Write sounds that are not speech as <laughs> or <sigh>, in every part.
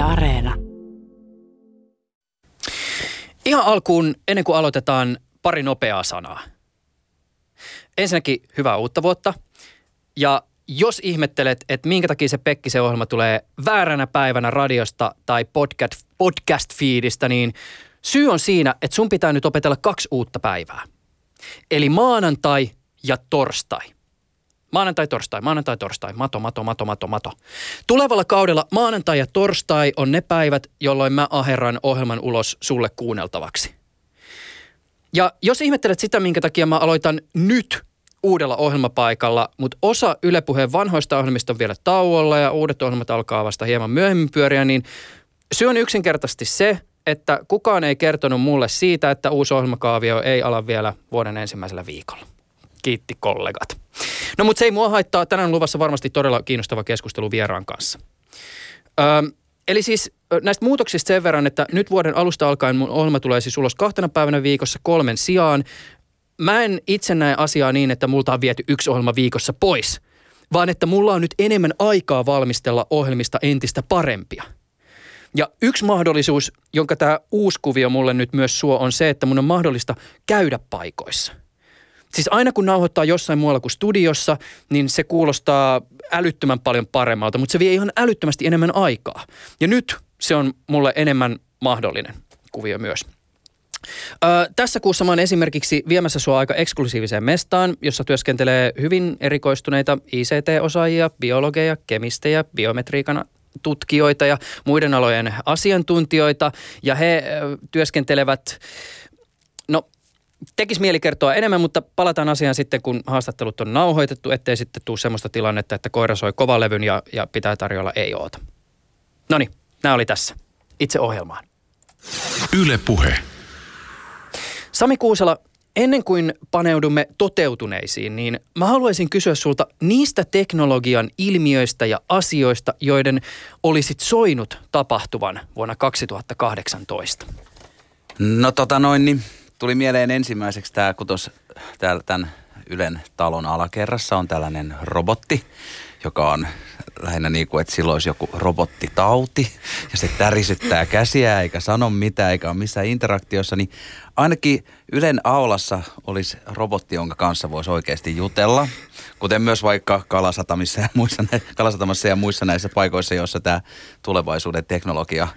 Areena. Ihan alkuun, ennen kuin aloitetaan, pari nopeaa sanaa. Ensinnäkin hyvää uutta vuotta. Ja jos ihmettelet, että minkä takia se Pekkisen ohjelma tulee vääränä päivänä radiosta tai podcast, podcast-feedistä, niin syy on siinä, että sun pitää nyt opetella kaksi uutta päivää. Eli maanantai ja torstai. Maanantai, torstai, maanantai, torstai, mato, mato, mato, mato, mato. Tulevalla kaudella maanantai ja torstai on ne päivät, jolloin mä aherran ohjelman ulos sulle kuunneltavaksi. Ja jos ihmettelet sitä, minkä takia mä aloitan nyt uudella ohjelmapaikalla, mutta osa Yle Puheen vanhoista ohjelmista on vielä tauolla ja uudet ohjelmat alkaa vasta hieman myöhemmin pyöriä, niin syy on yksinkertaisesti se, että kukaan ei kertonut mulle siitä, että uusi ohjelmakaavio ei ala vielä vuoden ensimmäisellä viikolla. Kiitti kollegat. No mutta se ei mua haittaa. Tänään on luvassa varmasti todella kiinnostava keskustelu vieraan kanssa. Öö, eli siis näistä muutoksista sen verran, että nyt vuoden alusta alkaen mun ohjelma tulee siis ulos kahtena päivänä viikossa kolmen sijaan. Mä en itse näe asiaa niin, että multa on viety yksi ohjelma viikossa pois, vaan että mulla on nyt enemmän aikaa valmistella ohjelmista entistä parempia. Ja yksi mahdollisuus, jonka tämä uusi kuvio mulle nyt myös suo, on se, että mun on mahdollista käydä paikoissa. Siis aina kun nauhoittaa jossain muualla kuin studiossa, niin se kuulostaa älyttömän paljon paremmalta, mutta se vie ihan älyttömästi enemmän aikaa. Ja nyt se on mulle enemmän mahdollinen kuvio myös. Ö, tässä kuussa mä oon esimerkiksi viemässä sua aika eksklusiiviseen mestaan, jossa työskentelee hyvin erikoistuneita ICT-osaajia, biologeja, kemistejä, biometriikan tutkijoita ja muiden alojen asiantuntijoita. Ja he ö, työskentelevät, no tekisi mieli kertoa enemmän, mutta palataan asiaan sitten, kun haastattelut on nauhoitettu, ettei sitten tule sellaista tilannetta, että koira soi kovalevyn ja, ja pitää tarjolla ei oota. No niin, nämä oli tässä. Itse ohjelmaan. Yle Puhe. Sami Kuusela, ennen kuin paneudumme toteutuneisiin, niin mä haluaisin kysyä sulta niistä teknologian ilmiöistä ja asioista, joiden olisit soinut tapahtuvan vuonna 2018. No tota noin, niin tuli mieleen ensimmäiseksi tämä, kun tuossa tämän Ylen talon alakerrassa on tällainen robotti, joka on lähinnä niin kuin, että silloin olisi joku robottitauti ja se tärisyttää käsiä eikä sano mitään eikä ole missään interaktiossa, niin ainakin Ylen aulassa olisi robotti, jonka kanssa voisi oikeasti jutella. Kuten myös vaikka Kalasatamissa ja muissa, Kalasatamassa ja muissa näissä paikoissa, joissa tämä tulevaisuuden teknologia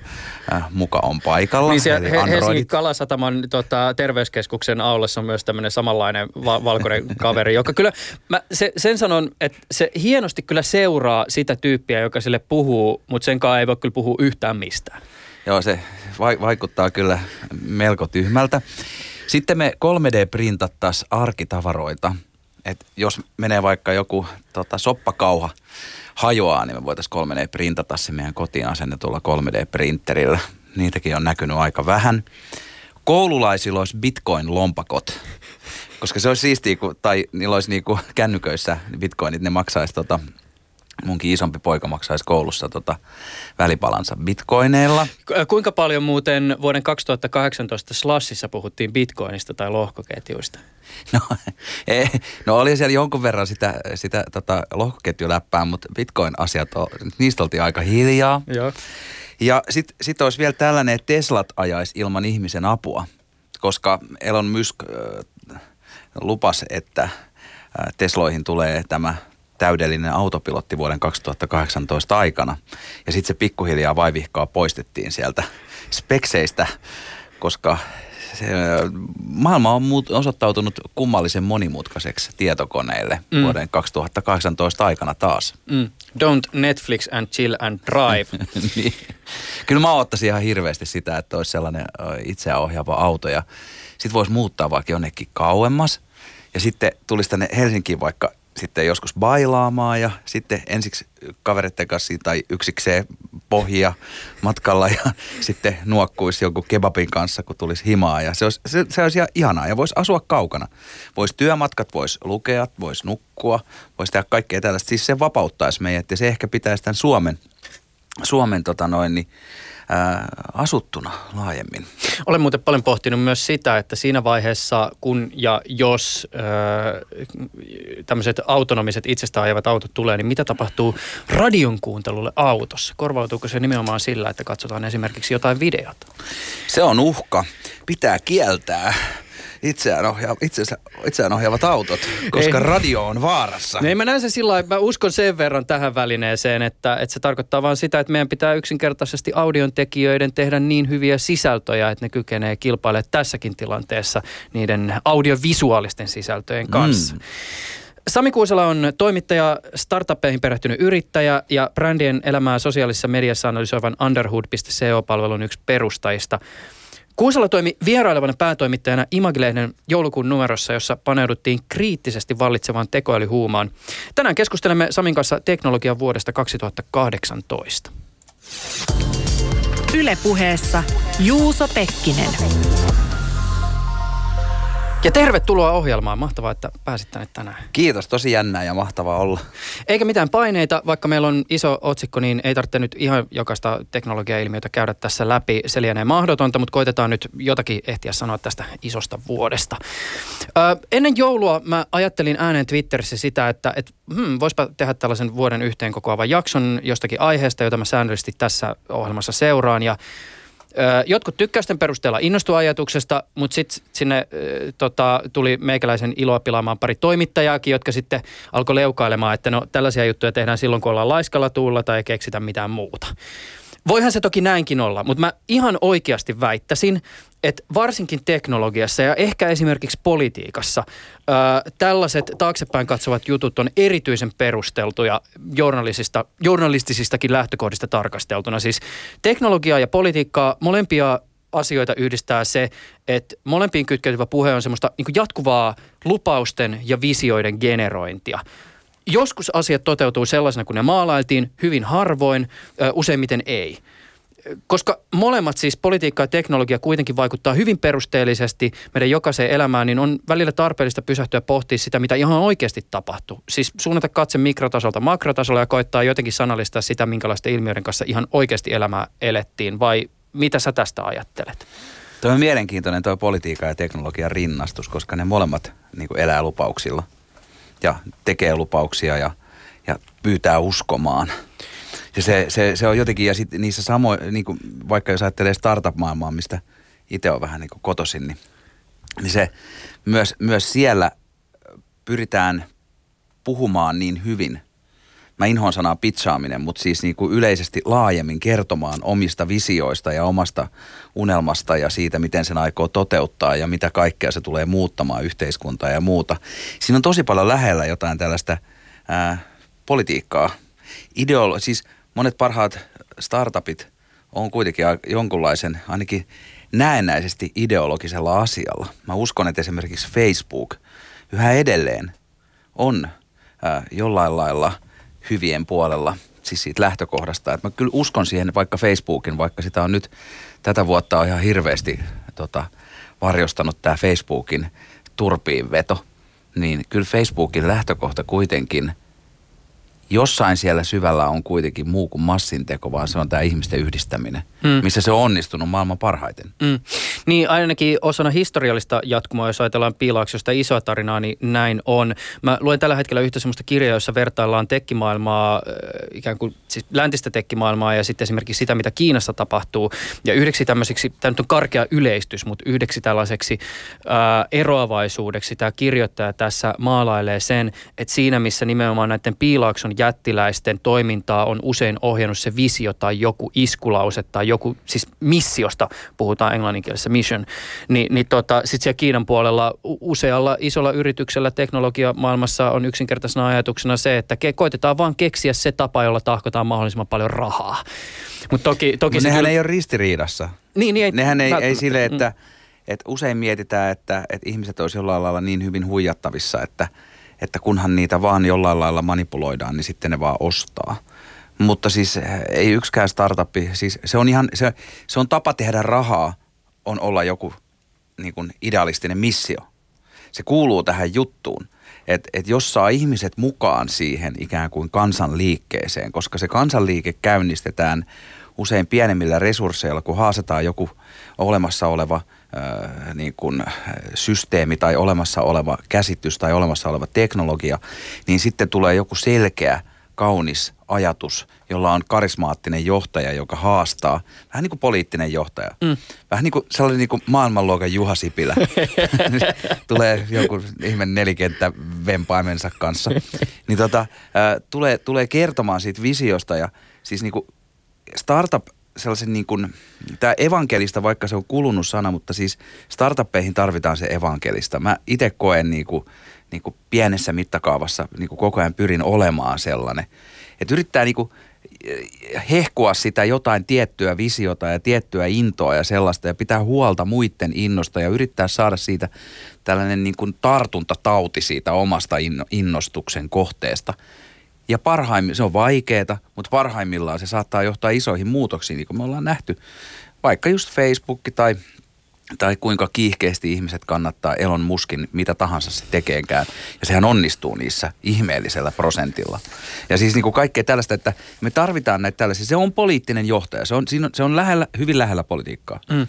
äh, muka on paikalla. Niin siellä Eli He- Helsingin. Kalasataman tota, terveyskeskuksen aulassa on myös tämmöinen samanlainen va- valkoinen <laughs> kaveri, joka kyllä, mä se, sen sanon, että se hienosti kyllä seuraa sitä tyyppiä, joka sille puhuu, mutta sen kanssa ei voi kyllä puhua yhtään mistään. Joo, se vaikuttaa kyllä melko tyhmältä. Sitten me 3D-printattaisiin arkitavaroita. Et jos menee vaikka joku tota, soppakauha hajoaa, niin me voitaisiin 3D-printata se meidän kotiin asennetulla 3D-printerillä. Niitäkin on näkynyt aika vähän. Koululaisilla olisi bitcoin-lompakot, koska se olisi siistiä, kun, tai niillä olisi niinku kännyköissä bitcoinit, ne maksaisi tota, munkin isompi poika maksaisi koulussa tota välipalansa bitcoineilla. Ku- Kuinka paljon muuten vuoden 2018 Slashissa puhuttiin bitcoinista tai lohkoketjuista? No, <laughs> ei, no oli siellä jonkun verran sitä, sitä tota, lohkoketjuläppää, mutta bitcoin-asiat, on, niistä oltiin aika hiljaa. Joo. Ja sitten sit olisi vielä tällainen, että Teslat ajaisi ilman ihmisen apua, koska Elon Musk äh, lupas, että äh, Tesloihin tulee tämä täydellinen autopilotti vuoden 2018 aikana. Ja sitten se pikkuhiljaa vaivihkaa poistettiin sieltä spekseistä, koska se, maailma on muut, osoittautunut kummallisen monimutkaiseksi tietokoneille Mm. vuoden 2018 aikana taas. Mm. Don't Netflix and chill and drive. <laughs> niin. Kyllä mä ottaisin ihan hirveästi sitä, että olisi sellainen ö, itseään ohjaava auto ja sitten voisi muuttaa vaikka jonnekin kauemmas. Ja sitten tulisi tänne Helsinkiin vaikka sitten joskus bailaamaan ja sitten ensiksi kavereiden kanssa tai yksikseen pohjia matkalla ja <laughs> sitten nuokkuisi jonkun kebabin kanssa, kun tulisi himaa. Ja se olisi, se, se olisi ihan ihanaa ja voisi asua kaukana. Voisi työmatkat, voisi lukea, voisi nukkua, voisi tehdä kaikkea tällaista. Siis se vapauttaisi meidät ja se ehkä pitäisi tämän Suomen Suomen tota noin, niin, ää, asuttuna laajemmin. Olen muuten paljon pohtinut myös sitä, että siinä vaiheessa, kun ja jos tämmöiset autonomiset itsestä ajavat autot tulee, niin mitä tapahtuu radion kuuntelulle autossa? Korvautuuko se nimenomaan sillä, että katsotaan esimerkiksi jotain videota? Se on uhka. Pitää kieltää itseään, ohja- itseään, itseään ohjaavat autot, koska Ei. radio on vaarassa. Ei mä näen sen sillä että mä uskon sen verran tähän välineeseen, että, että se tarkoittaa vain sitä, että meidän pitää yksinkertaisesti audion tekijöiden tehdä niin hyviä sisältöjä, että ne kykenee kilpailemaan tässäkin tilanteessa niiden audiovisuaalisten sisältöjen kanssa. Mm. Sami Kuusela on toimittaja, startuppeihin perehtynyt yrittäjä ja brändien elämää sosiaalisessa mediassa analysoivan underhood.co-palvelun yksi perustajista. Kuusala toimi vierailevana päätoimittajana Imagilehden joulukuun numerossa, jossa paneuduttiin kriittisesti vallitsevaan tekoälyhuumaan. Tänään keskustelemme Samin kanssa teknologian vuodesta 2018. Ylepuheessa Juuso Pekkinen. Ja tervetuloa ohjelmaan. Mahtavaa, että pääsit tänne tänään. Kiitos, tosi jännää ja mahtavaa olla. Eikä mitään paineita, vaikka meillä on iso otsikko, niin ei tarvitse nyt ihan jokaista teknologiailmiötä käydä tässä läpi. Se lienee mahdotonta, mutta koitetaan nyt jotakin ehtiä sanoa tästä isosta vuodesta. Ö, ennen joulua mä ajattelin ääneen Twitterissä sitä, että et, hmm, voispa tehdä tällaisen vuoden yhteen kokoavan jakson jostakin aiheesta, jota mä säännöllisesti tässä ohjelmassa seuraan. Ja Jotkut tykkäysten perusteella innostu ajatuksesta, mutta sitten sinne tota, tuli meikäläisen iloa pilaamaan pari toimittajaakin, jotka sitten alkoi leukailemaan, että no tällaisia juttuja tehdään silloin, kun ollaan laiskalla tuulla tai ei keksitä mitään muuta. Voihan se toki näinkin olla, mutta mä ihan oikeasti väittäisin, että varsinkin teknologiassa ja ehkä esimerkiksi politiikassa ää, tällaiset taaksepäin katsovat jutut on erityisen perusteltuja journalisista, journalistisistakin lähtökohdista tarkasteltuna. Siis teknologiaa ja politiikkaa, molempia asioita yhdistää se, että molempiin kytkeytyvä puhe on semmoista niin jatkuvaa lupausten ja visioiden generointia. Joskus asiat toteutuu sellaisena kuin ne maalailtiin, hyvin harvoin, useimmiten ei. Koska molemmat siis politiikka ja teknologia kuitenkin vaikuttaa hyvin perusteellisesti meidän jokaiseen elämään, niin on välillä tarpeellista pysähtyä pohtia sitä, mitä ihan oikeasti tapahtuu. Siis suunnata katse mikrotasolta makrotasolla ja koittaa jotenkin sanallistaa sitä, minkälaisten ilmiöiden kanssa ihan oikeasti elämää elettiin. Vai mitä sä tästä ajattelet? Tuo on mielenkiintoinen tuo politiikan ja teknologian rinnastus, koska ne molemmat niin elää lupauksilla ja tekee lupauksia ja, ja pyytää uskomaan. Ja se, se, se on jotenkin, ja sitten niissä samoin, niin kuin, vaikka jos ajattelee startup-maailmaa, mistä itse on vähän niin kotosin, niin, niin se myös, myös siellä pyritään puhumaan niin hyvin. Mä inhoan sanaa pitchaaminen, mutta siis niin kuin yleisesti laajemmin kertomaan omista visioista ja omasta unelmasta ja siitä, miten sen aikoo toteuttaa ja mitä kaikkea se tulee muuttamaan yhteiskuntaa ja muuta. Siinä on tosi paljon lähellä jotain tällaista ää, politiikkaa. Ideolo- siis monet parhaat startupit on kuitenkin jonkunlaisen, ainakin näennäisesti ideologisella asialla. Mä uskon, että esimerkiksi Facebook yhä edelleen on jollain lailla hyvien puolella, siis siitä lähtökohdasta. Että mä kyllä uskon siihen vaikka Facebookin, vaikka sitä on nyt tätä vuotta on ihan hirveästi tota, varjostanut tämä Facebookin turpiinveto, niin kyllä Facebookin lähtökohta kuitenkin – jossain siellä syvällä on kuitenkin muu kuin massinteko, vaan se on tämä ihmisten yhdistäminen, mm. missä se on onnistunut maailman parhaiten. Mm. Niin ainakin osana historiallista jatkumoa, jos ajatellaan piilaaksosta isoa tarinaa, niin näin on. Mä luen tällä hetkellä yhtä sellaista kirjaa, jossa vertaillaan tekkimaailmaa, äh, ikään kuin siis läntistä tekkimaailmaa ja sitten esimerkiksi sitä, mitä Kiinassa tapahtuu. Ja yhdeksi tämmöiseksi, tämä nyt on karkea yleistys, mutta yhdeksi tällaiseksi ää, äh, eroavaisuudeksi tämä kirjoittaja tässä maalailee sen, että siinä missä nimenomaan näiden piilaakson jättiläisten toimintaa on usein ohjannut se visio tai joku iskulause tai joku, siis missiosta puhutaan englanninkielisessä mission, niin, niin tota, sitten siellä Kiinan puolella usealla isolla yrityksellä teknologiamaailmassa on yksinkertaisena ajatuksena se, että ke, koitetaan vaan keksiä se tapa, jolla tahkotaan mahdollisimman paljon rahaa. Mutta toki, toki Mut nehän kyllä... ei ole ristiriidassa. Niin, niin ei, nehän ei, ei sille, että, mm. että usein mietitään, että, että ihmiset olisi jollain lailla niin hyvin huijattavissa, että – että kunhan niitä vaan jollain lailla manipuloidaan, niin sitten ne vaan ostaa. Mutta siis eh, ei yksikään startupi, siis se on ihan, se, se on tapa tehdä rahaa, on olla joku niin kuin idealistinen missio. Se kuuluu tähän juttuun. että et jos saa ihmiset mukaan siihen ikään kuin kansanliikkeeseen, koska se kansanliike käynnistetään usein pienemmillä resursseilla, kun haastetaan joku olemassa oleva äh, niin kuin systeemi tai olemassa oleva käsitys tai olemassa oleva teknologia, niin sitten tulee joku selkeä, kaunis ajatus, jolla on karismaattinen johtaja, joka haastaa, vähän niin kuin poliittinen johtaja. Mm. Vähän niin kuin sellainen niin kuin maailmanluokan Juha Sipilä. <laughs> <laughs> tulee joku ihme nelikenttä vempaimensa kanssa. Niin tota, äh, tulee, tulee kertomaan siitä visiosta ja siis niin kuin startup sellaisen niin kuin, tämä evankelista, vaikka se on kulunut sana, mutta siis startuppeihin tarvitaan se evankelista. Mä itse koen niin kuin, niin kuin pienessä mittakaavassa, niin kuin koko ajan pyrin olemaan sellainen. Että yrittää niin kuin hehkua sitä jotain tiettyä visiota ja tiettyä intoa ja sellaista ja pitää huolta muiden innosta ja yrittää saada siitä tällainen niin kuin tartuntatauti siitä omasta innostuksen kohteesta. Ja parhaimmillaan, se on vaikeaa, mutta parhaimmillaan se saattaa johtaa isoihin muutoksiin, niin kuin me ollaan nähty. Vaikka just Facebook tai tai kuinka kiihkeästi ihmiset kannattaa Elon Muskin mitä tahansa se tekeekään. Ja sehän onnistuu niissä ihmeellisellä prosentilla. Ja siis niin kuin kaikkea tällaista, että me tarvitaan näitä tällaisia. Se on poliittinen johtaja. Se on, se on lähellä, hyvin lähellä politiikkaa. Mm.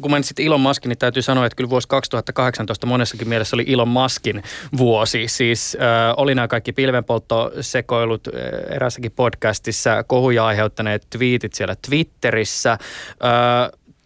Kun mainitsit Elon Muskin, niin täytyy sanoa, että kyllä vuosi 2018 monessakin mielessä oli Elon Muskin vuosi. Siis äh, oli nämä kaikki pilvenpolttosekoilut äh, erässäkin podcastissa, kohuja aiheuttaneet twiitit siellä Twitterissä. Äh,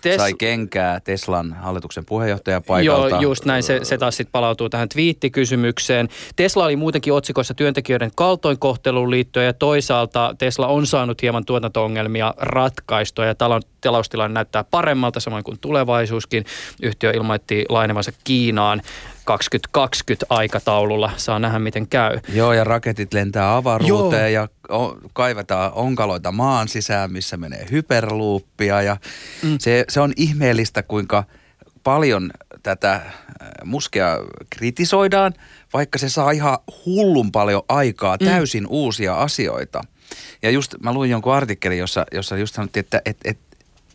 Tes... sai kenkää Teslan hallituksen puheenjohtaja paikalta. Joo, just näin. Se, se taas sitten palautuu tähän twiittikysymykseen. Tesla oli muutenkin otsikoissa työntekijöiden kaltoinkohteluun liittyen ja toisaalta Tesla on saanut hieman tuotanto-ongelmia ratkaistua ja talon, taloustilanne näyttää paremmalta, samoin kuin tulevaisuuskin. Yhtiö ilmoitti lainevansa Kiinaan 2020 aikataululla. Saa nähdä, miten käy. Joo, ja raketit lentää avaruuteen Joo. ja kaivetaan onkaloita maan sisään, missä menee hyperluuppia. Ja mm. se, se on ihmeellistä, kuinka paljon tätä äh, muskea kritisoidaan, vaikka se saa ihan hullun paljon aikaa, mm. täysin mm. uusia asioita. Ja just mä luin jonkun artikkelin, jossa, jossa just sanottiin, että et, et,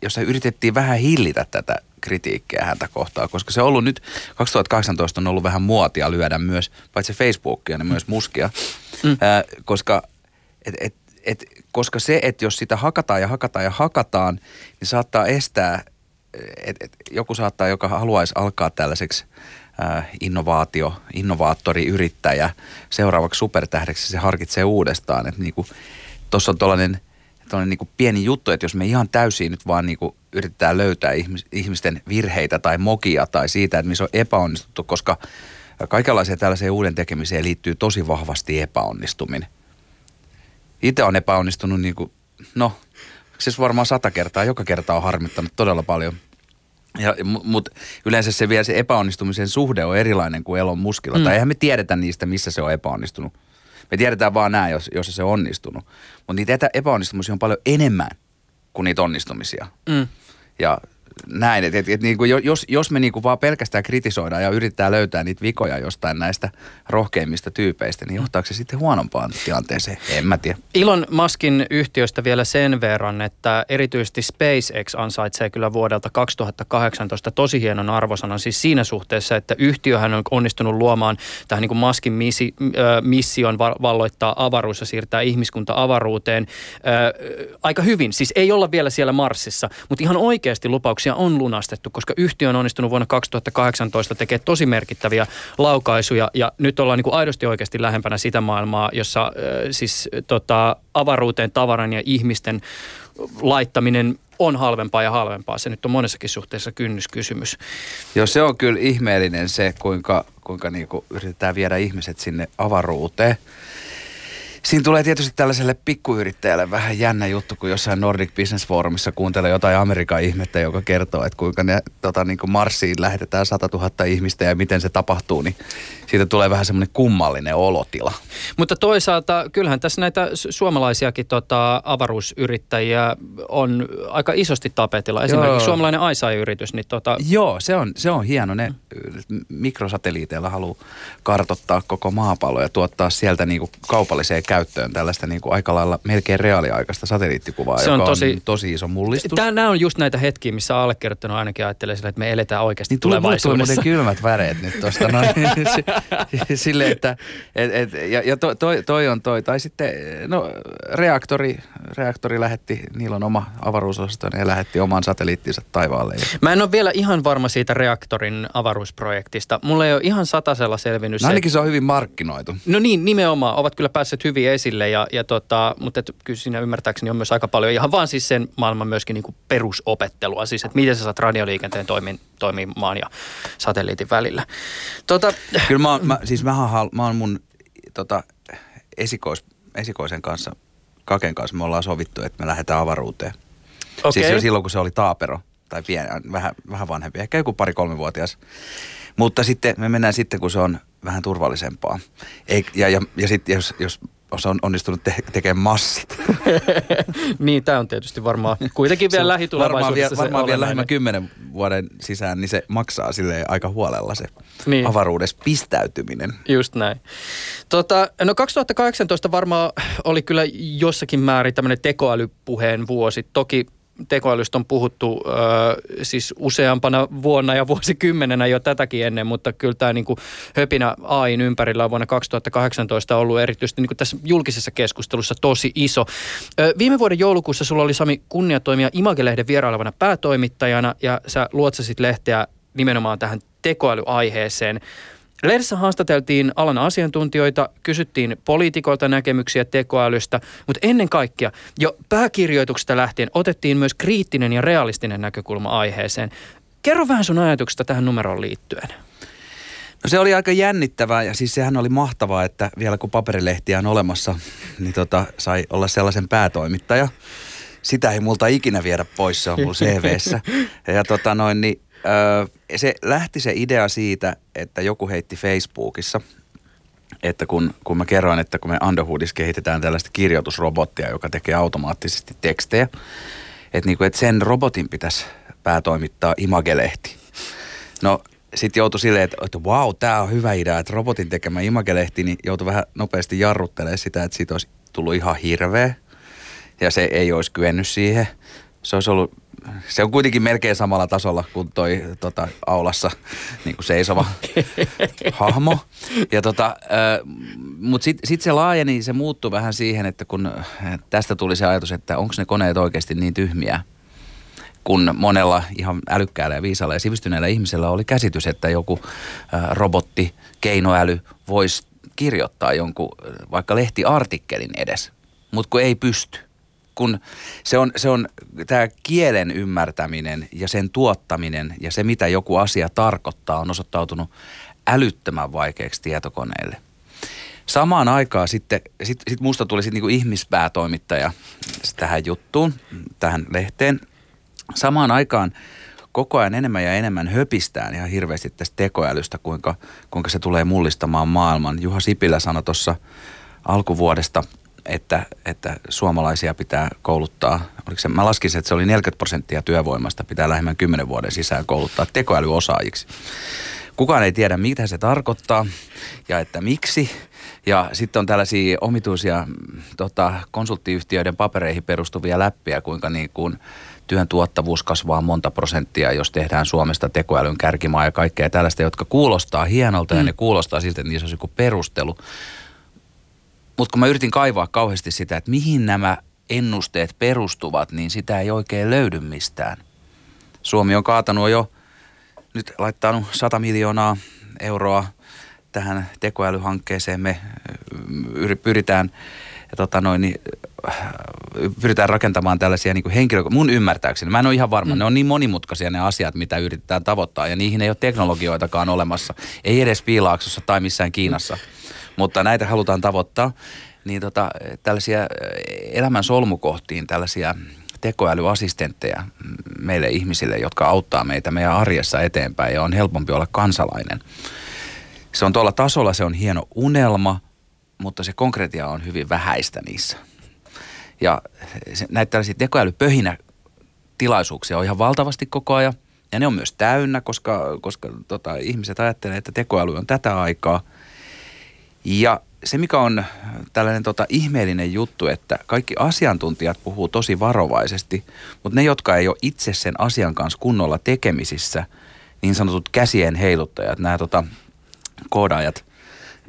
jossa yritettiin vähän hillitä tätä kritiikkiä häntä kohtaan, koska se on ollut nyt, 2018 on ollut vähän muotia lyödä myös, paitsi Facebookia, niin myös muskia, mm. ää, koska, et, et, et, koska se, että jos sitä hakataan ja hakataan ja hakataan, niin saattaa estää, että et, joku saattaa, joka haluaisi alkaa tällaiseksi innovaatio, innovaattori, yrittäjä, seuraavaksi supertähdeksi se harkitsee uudestaan, että niinku, tuossa on tuollainen – tuollainen niin pieni juttu, että jos me ihan täysin nyt vaan niin kuin yritetään löytää ihmisten virheitä tai mokia tai siitä, että missä on epäonnistuttu, koska kaikenlaiseen tällaiseen uuden tekemiseen liittyy tosi vahvasti epäonnistuminen. Itse on epäonnistunut niin kuin, no, siis varmaan sata kertaa, joka kerta on harmittanut todella paljon. Ja, mutta yleensä se vielä se epäonnistumisen suhde on erilainen kuin elon muskilla. Mm. Tai eihän me tiedetä niistä, missä se on epäonnistunut. Me tiedetään vaan nämä, jos, jos se on onnistunut. Mutta niitä epäonnistumisia on paljon enemmän kuin niitä onnistumisia. Mm. Ja näin, että et, et, niin kuin jos, jos me niin kuin vaan pelkästään kritisoidaan ja yritetään löytää niitä vikoja jostain näistä rohkeimmista tyypeistä, niin johtaako se sitten huonompaan tilanteeseen? En mä tiedä. Ilon Maskin yhtiöstä vielä sen verran, että erityisesti SpaceX ansaitsee kyllä vuodelta 2018 tosi hienon arvosanan siis siinä suhteessa, että yhtiöhän on onnistunut luomaan tähän niin kuin Maskin missi, äh, mission valloittaa avaruus ja siirtää ihmiskunta avaruuteen äh, aika hyvin. Siis ei olla vielä siellä Marsissa, mutta ihan oikeasti lupauksia lupauksia on lunastettu, koska yhtiö on onnistunut vuonna 2018 tekemään tosi merkittäviä laukaisuja ja nyt ollaan niin kuin aidosti oikeasti lähempänä sitä maailmaa, jossa äh, siis tota, avaruuteen tavaran ja ihmisten laittaminen on halvempaa ja halvempaa. Se nyt on monessakin suhteessa kynnyskysymys. Joo, se on kyllä ihmeellinen se, kuinka, kuinka niin kuin yritetään viedä ihmiset sinne avaruuteen. Siinä tulee tietysti tällaiselle pikkuyrittäjälle vähän jännä juttu, kun jossain Nordic Business Forumissa kuuntelee jotain Amerikan ihmettä, joka kertoo, että kuinka ne tota, niin kuin Marsiin lähetetään 100 000 ihmistä ja miten se tapahtuu, niin siitä tulee vähän semmoinen kummallinen olotila. Mutta toisaalta kyllähän tässä näitä suomalaisiakin tota, avaruusyrittäjiä on aika isosti tapetilla. Esimerkiksi Joo. suomalainen AISA-yritys. Niin tota... Joo, se on, se on hieno. Ne mikrosatelliiteilla haluaa kartottaa koko maapallo ja tuottaa sieltä niin kuin kaupalliseen käyttöön tällaista niin kuin aika lailla melkein reaaliaikaista satelliittikuvaa, Se on joka tosi- on tosi iso mullistus. Tää, nämä on just näitä hetkiä, missä allekirjoittanut ainakin ajattelee sillä, että me eletään oikeasti Niin tulevaisuudessa. muuten kylmät väreet nyt tuosta noin. Si- <laughs> <laughs> Silleen, että et, et, ja, ja toi, toi, toi, on toi. Tai sitten, no reaktori, reaktori lähetti, niillä on oma avaruusosasto, ne lähetti oman satelliittinsa taivaalle. Mä en ole vielä ihan varma siitä reaktorin avaruusprojektista. Mulla ei ole ihan satasella selvinnyt no se. ainakin se on hyvin markkinoitu. No niin, nimenomaan. Ovat kyllä päässeet hyvin esille, ja, ja tota, mutta et, kyllä siinä ymmärtääkseni on myös aika paljon ihan vaan siis sen maailman myöskin niin kuin perusopettelua. Siis, että miten sä saat radioliikenteen toimin, toimimaan ja satelliitin välillä. Tota, Kyllä mä, oon- mä siis mä, oon- mä oon mun tota, esikois, esikoisen kanssa, Kaken kanssa, me ollaan sovittu, että me lähdetään avaruuteen. okei. Siis jo silloin, kun se oli taapero tai pien, vähän, vähän vanhempi, ehkä joku pari-kolmivuotias. Mutta sitten me mennään sitten, kun se on vähän turvallisempaa. Ei, ja ja, ja sitten jos, jos on onnistunut te- tekemään massit. <laughs> niin, tämä on tietysti varmaan kuitenkin vielä lähitulevaisuudessa Varmaan, vielä, se varmaan vielä lähemmän kymmenen vuoden sisään, niin se maksaa sille aika huolella se niin. avaruudessa pistäytyminen. Just näin. Tota, no 2018 varmaan oli kyllä jossakin määrin tämmöinen tekoälypuheen vuosi. Toki tekoälystä on puhuttu ö, siis useampana vuonna ja vuosikymmenenä jo tätäkin ennen, mutta kyllä tämä niin höpinä AIin ympärillä on vuonna 2018 ollut erityisesti niin tässä julkisessa keskustelussa tosi iso. Ö, viime vuoden joulukuussa sulla oli Sami kunnia toimia Image-lehden vierailevana päätoimittajana ja sä luotsasit lehteä nimenomaan tähän tekoälyaiheeseen. Lehdessä haastateltiin alan asiantuntijoita, kysyttiin poliitikoilta näkemyksiä tekoälystä, mutta ennen kaikkea jo pääkirjoituksesta lähtien otettiin myös kriittinen ja realistinen näkökulma aiheeseen. Kerro vähän sun ajatuksesta tähän numeroon liittyen. No se oli aika jännittävää ja siis sehän oli mahtavaa, että vielä kun paperilehtiä on olemassa, niin tota, sai olla sellaisen päätoimittaja. Sitä ei multa ikinä viedä pois, se on mulla <laughs> CVssä. Ja tota noin, niin, se lähti se idea siitä, että joku heitti Facebookissa, että kun, kun mä kerroin, että kun me Underhoodissa kehitetään tällaista kirjoitusrobottia, joka tekee automaattisesti tekstejä, että, niin kuin, että sen robotin pitäisi päätoimittaa Imagelehti. No sitten joutui silleen, että, että wow, tämä on hyvä idea, että robotin tekemä Imagelehti, niin joutui vähän nopeasti jarruttelemaan sitä, että siitä olisi tullut ihan hirveä ja se ei olisi kyennyt siihen. Se olisi ollut, se on kuitenkin melkein samalla tasolla kuin toi tota, aulassa niin kuin seisova <laughs> hahmo. Ja tota, mutta sitten sit se laajeni, se muuttui vähän siihen, että kun tästä tuli se ajatus, että onko ne koneet oikeasti niin tyhmiä, kun monella ihan älykkäällä ja viisalla ja sivistyneellä ihmisellä oli käsitys, että joku robotti, keinoäly voisi kirjoittaa jonkun vaikka lehtiartikkelin edes, mutta kun ei pysty. Kun se on, se on tämä kielen ymmärtäminen ja sen tuottaminen ja se, mitä joku asia tarkoittaa, on osoittautunut älyttömän vaikeaksi tietokoneelle. Samaan aikaan sitten, sit, sit musta tuli sitten niinku ihmispäätoimittaja tähän juttuun, tähän lehteen. Samaan aikaan koko ajan enemmän ja enemmän höpistään ihan hirveästi tästä tekoälystä, kuinka, kuinka se tulee mullistamaan maailman. Juha Sipilä sanoi tuossa alkuvuodesta, että, että suomalaisia pitää kouluttaa, oliko se, mä laskin, että se oli 40 prosenttia työvoimasta, pitää lähemmän 10 vuoden sisään kouluttaa tekoälyosaajiksi. Kukaan ei tiedä, mitä se tarkoittaa ja että miksi. Ja sitten on tällaisia omituisia tota, konsulttiyhtiöiden papereihin perustuvia läppiä, kuinka niin kuin työn tuottavuus kasvaa monta prosenttia, jos tehdään Suomesta tekoälyn kärkimaa ja kaikkea tällaista, jotka kuulostaa hienolta mm. ja ne kuulostaa siltä, että niissä olisi joku perustelu. Mutta kun mä yritin kaivaa kauheasti sitä, että mihin nämä ennusteet perustuvat, niin sitä ei oikein löydy mistään. Suomi on kaatanut jo nyt laittanut 100 miljoonaa euroa tähän tekoälyhankkeeseen. Me yri- pyritään, tota noin, niin, pyritään rakentamaan tällaisia niin henkilö... Mun ymmärtääkseni, mä en ole ihan varma, mm. ne on niin monimutkaisia ne asiat, mitä yritetään tavoittaa, ja niihin ei ole teknologioitakaan olemassa. Ei edes Piilaaksossa tai missään Kiinassa, mutta näitä halutaan tavoittaa. Niin tota, tällaisia elämän solmukohtiin, tällaisia tekoälyassistentteja meille ihmisille, jotka auttaa meitä meidän arjessa eteenpäin ja on helpompi olla kansalainen. Se on tuolla tasolla, se on hieno unelma, mutta se konkretia on hyvin vähäistä niissä. Ja näitä tällaisia tekoälypöhinä tilaisuuksia on ihan valtavasti koko ajan. Ja ne on myös täynnä, koska, koska tota, ihmiset ajattelee, että tekoäly on tätä aikaa. Ja se, mikä on tällainen tota, ihmeellinen juttu, että kaikki asiantuntijat puhuu tosi varovaisesti, mutta ne, jotka ei ole itse sen asian kanssa kunnolla tekemisissä, niin sanotut käsien heiluttajat, nämä tota, koodaajat –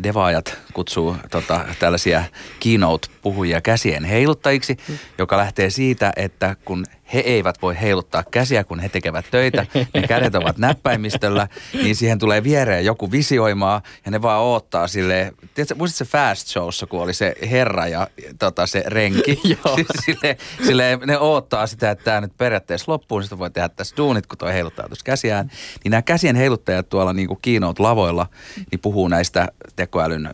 devaajat kutsuu tota, tällaisia keynote-puhujia käsien heiluttajiksi, joka lähtee siitä, että kun he eivät voi heiluttaa käsiä, kun he tekevät töitä, ne kädet ovat näppäimistöllä, niin siihen tulee viereen joku visioimaa ja ne vaan oottaa sille. Tiedätkö, muistatko se Fast Showssa, kun oli se herra ja tota, se renki? <laughs> sille, sille, ne oottaa sitä, että tämä nyt periaatteessa loppuu, niin voi tehdä tässä duunit, kun toi heiluttaa tuossa käsiään. Niin nämä käsien heiluttajat tuolla niin kuin keynote-lavoilla, niin puhuu näistä tekoälyn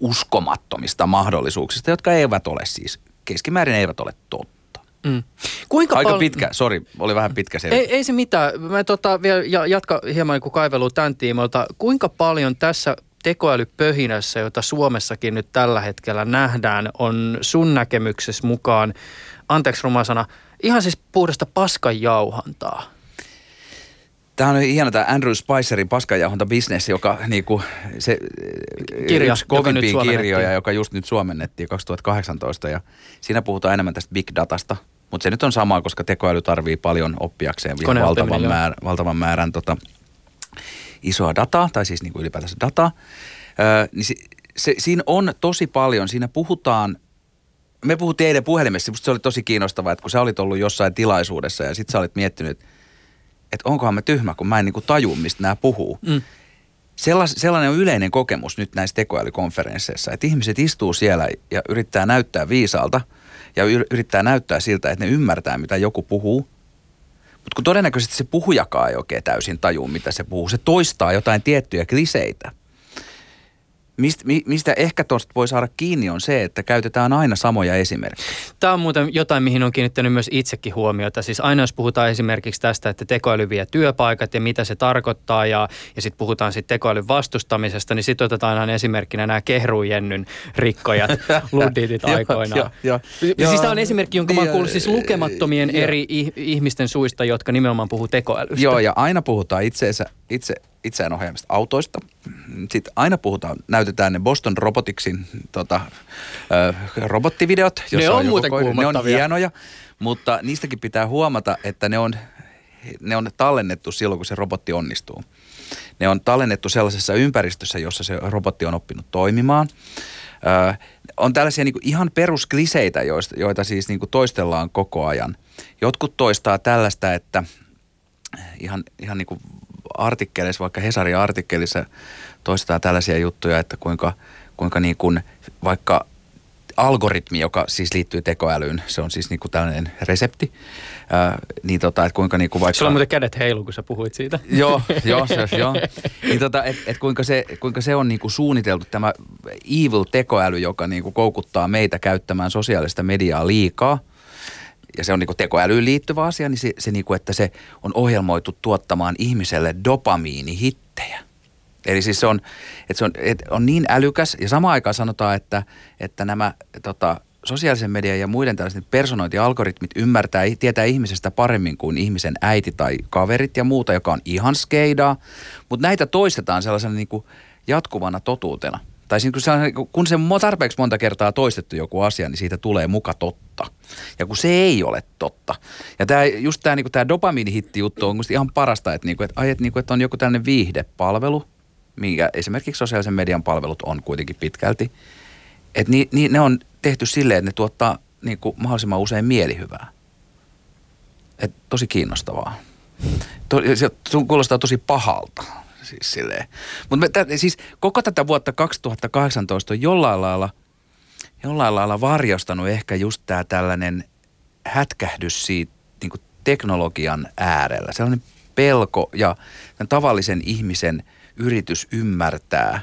uskomattomista mahdollisuuksista, jotka eivät ole siis, keskimäärin eivät ole totta. Mm. Kuinka Aika pal- pitkä, sori, oli vähän pitkä se. Ei, ei se mitään. Mä tota, vielä jatka hieman niin kaivelu tämän tiimoilta. Kuinka paljon tässä tekoälypöhinässä, jota Suomessakin nyt tällä hetkellä nähdään, on sun näkemyksessä mukaan, anteeksi rumasana, ihan siis puhdasta paskanjauhantaa? Tämä on hieno tämä Andrew Spicerin paskanjauhanta business, joka niinku, se Kirja, yksi kovimpia kirjoja, joka just nyt suomennettiin 2018 ja siinä puhutaan enemmän tästä big datasta, mutta se nyt on sama, koska tekoäly tarvii paljon oppiakseen valtavan, määr, valtavan määrän tota, isoa dataa, tai siis niinku ylipäätänsä dataa. Öö, niin se, se, siinä on tosi paljon, siinä puhutaan me puhuttiin eilen puhelimessa, se oli tosi kiinnostavaa, että kun sä olit ollut jossain tilaisuudessa ja sitten sä olit miettinyt, että onkohan mä tyhmä, kun mä en niin taju, mistä nämä puhuu. Mm. Sellas, sellainen on yleinen kokemus nyt näissä tekoälykonferensseissa, että ihmiset istuu siellä ja yrittää näyttää viisaalta ja yrittää näyttää siltä, että ne ymmärtää, mitä joku puhuu. Mutta kun todennäköisesti se puhujakaan ei oikein täysin tajuu, mitä se puhuu. Se toistaa jotain tiettyjä kliseitä mistä, mistä ehkä tuosta voi saada kiinni on se, että käytetään aina samoja esimerkkejä. Tämä on muuten jotain, mihin on kiinnittänyt myös itsekin huomiota. Siis aina jos puhutaan esimerkiksi tästä, että tekoäly vie työpaikat ja mitä se tarkoittaa ja, ja sitten puhutaan sitten tekoälyn vastustamisesta, niin sitten otetaan aina esimerkkinä nämä kehruujennyn rikkojat, <laughs> ludditit aikoinaan. ja, ja, ja, siis tämä on esimerkki, jonka mä oon kuullut siis lukemattomien ja, eri ihmisten suista, jotka nimenomaan puhuu tekoälystä. Joo, ja aina puhutaan itseensä, itse itseään ohjaamista autoista. Sitten aina puhutaan, näytetään ne Boston Roboticsin tota, ö, robottivideot. Jossa ne on, on muuten Ne on hienoja, mutta niistäkin pitää huomata, että ne on, ne on tallennettu silloin, kun se robotti onnistuu. Ne on tallennettu sellaisessa ympäristössä, jossa se robotti on oppinut toimimaan. Ö, on tällaisia niin kuin ihan peruskliseitä, joista, joita siis niin kuin toistellaan koko ajan. Jotkut toistaa tällaista, että ihan, ihan niin kuin artikkeleissa, vaikka Hesarin artikkelissa toistetaan tällaisia juttuja, että kuinka, kuinka niin kuin vaikka algoritmi, joka siis liittyy tekoälyyn, se on siis niin kuin tällainen resepti, ää, niin tota, että kuinka niin kuin vaikka... Sulla on muuten kädet heilu, kun sä puhuit siitä. joo, joo, <laughs> se, joo. Niin tota, että et kuinka, se, kuinka se on niin kuin suunniteltu, tämä evil tekoäly, joka niin kuin koukuttaa meitä käyttämään sosiaalista mediaa liikaa – ja se on niin tekoälyyn liittyvä asia, niin se, se niin kuin, että se on ohjelmoitu tuottamaan ihmiselle dopamiinihittejä. Eli siis se on, että se on, että on niin älykäs ja samaan aikaan sanotaan, että, että nämä tota, sosiaalisen median ja muiden tällaisten personointialgoritmit ymmärtää, tietää ihmisestä paremmin kuin ihmisen äiti tai kaverit ja muuta, joka on ihan skeidaa. Mutta näitä toistetaan sellaisena niin kuin jatkuvana totuutena. Tai kun se, kun se on tarpeeksi monta kertaa toistettu joku asia, niin siitä tulee muka totta. Ja kun se ei ole totta. Ja tämä, just tämä, niin tämä dopamiinihitti-juttu on ihan parasta, että, niin kuin, että, ai, että, niin kuin, että on joku tällainen viihdepalvelu, minkä esimerkiksi sosiaalisen median palvelut on kuitenkin pitkälti. Että ni, ni, ne on tehty silleen, että ne tuottaa niin kuin mahdollisimman usein mielihyvää. Et tosi kiinnostavaa. To, se kuulostaa tosi pahalta Siis silleen. Mutta siis koko tätä vuotta 2018 on jollain lailla, jollain lailla varjostanut ehkä just tämä tällainen hätkähdys siitä niin teknologian äärellä. Sellainen pelko ja tavallisen ihmisen yritys ymmärtää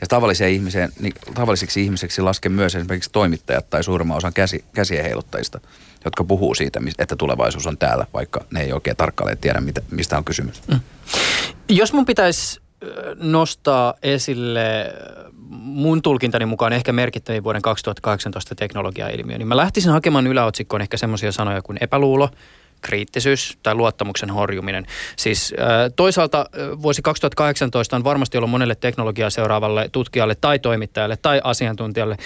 ja tavallisen ihmisen, niin tavalliseksi ihmiseksi lasken myös esimerkiksi toimittajat tai suurimman osan käsi, käsien heiluttajista, jotka puhuu siitä, että tulevaisuus on täällä, vaikka ne ei oikein tarkalleen tiedä, mistä on kysymys. Mm. Jos mun pitäisi nostaa esille mun tulkintani mukaan ehkä merkittävin vuoden 2018 teknologia-ilmiö, niin mä lähtisin hakemaan yläotsikkoon ehkä semmoisia sanoja kuin epäluulo, kriittisyys tai luottamuksen horjuminen. Siis toisaalta vuosi 2018 on varmasti ollut monelle teknologiaa seuraavalle tutkijalle tai toimittajalle tai asiantuntijalle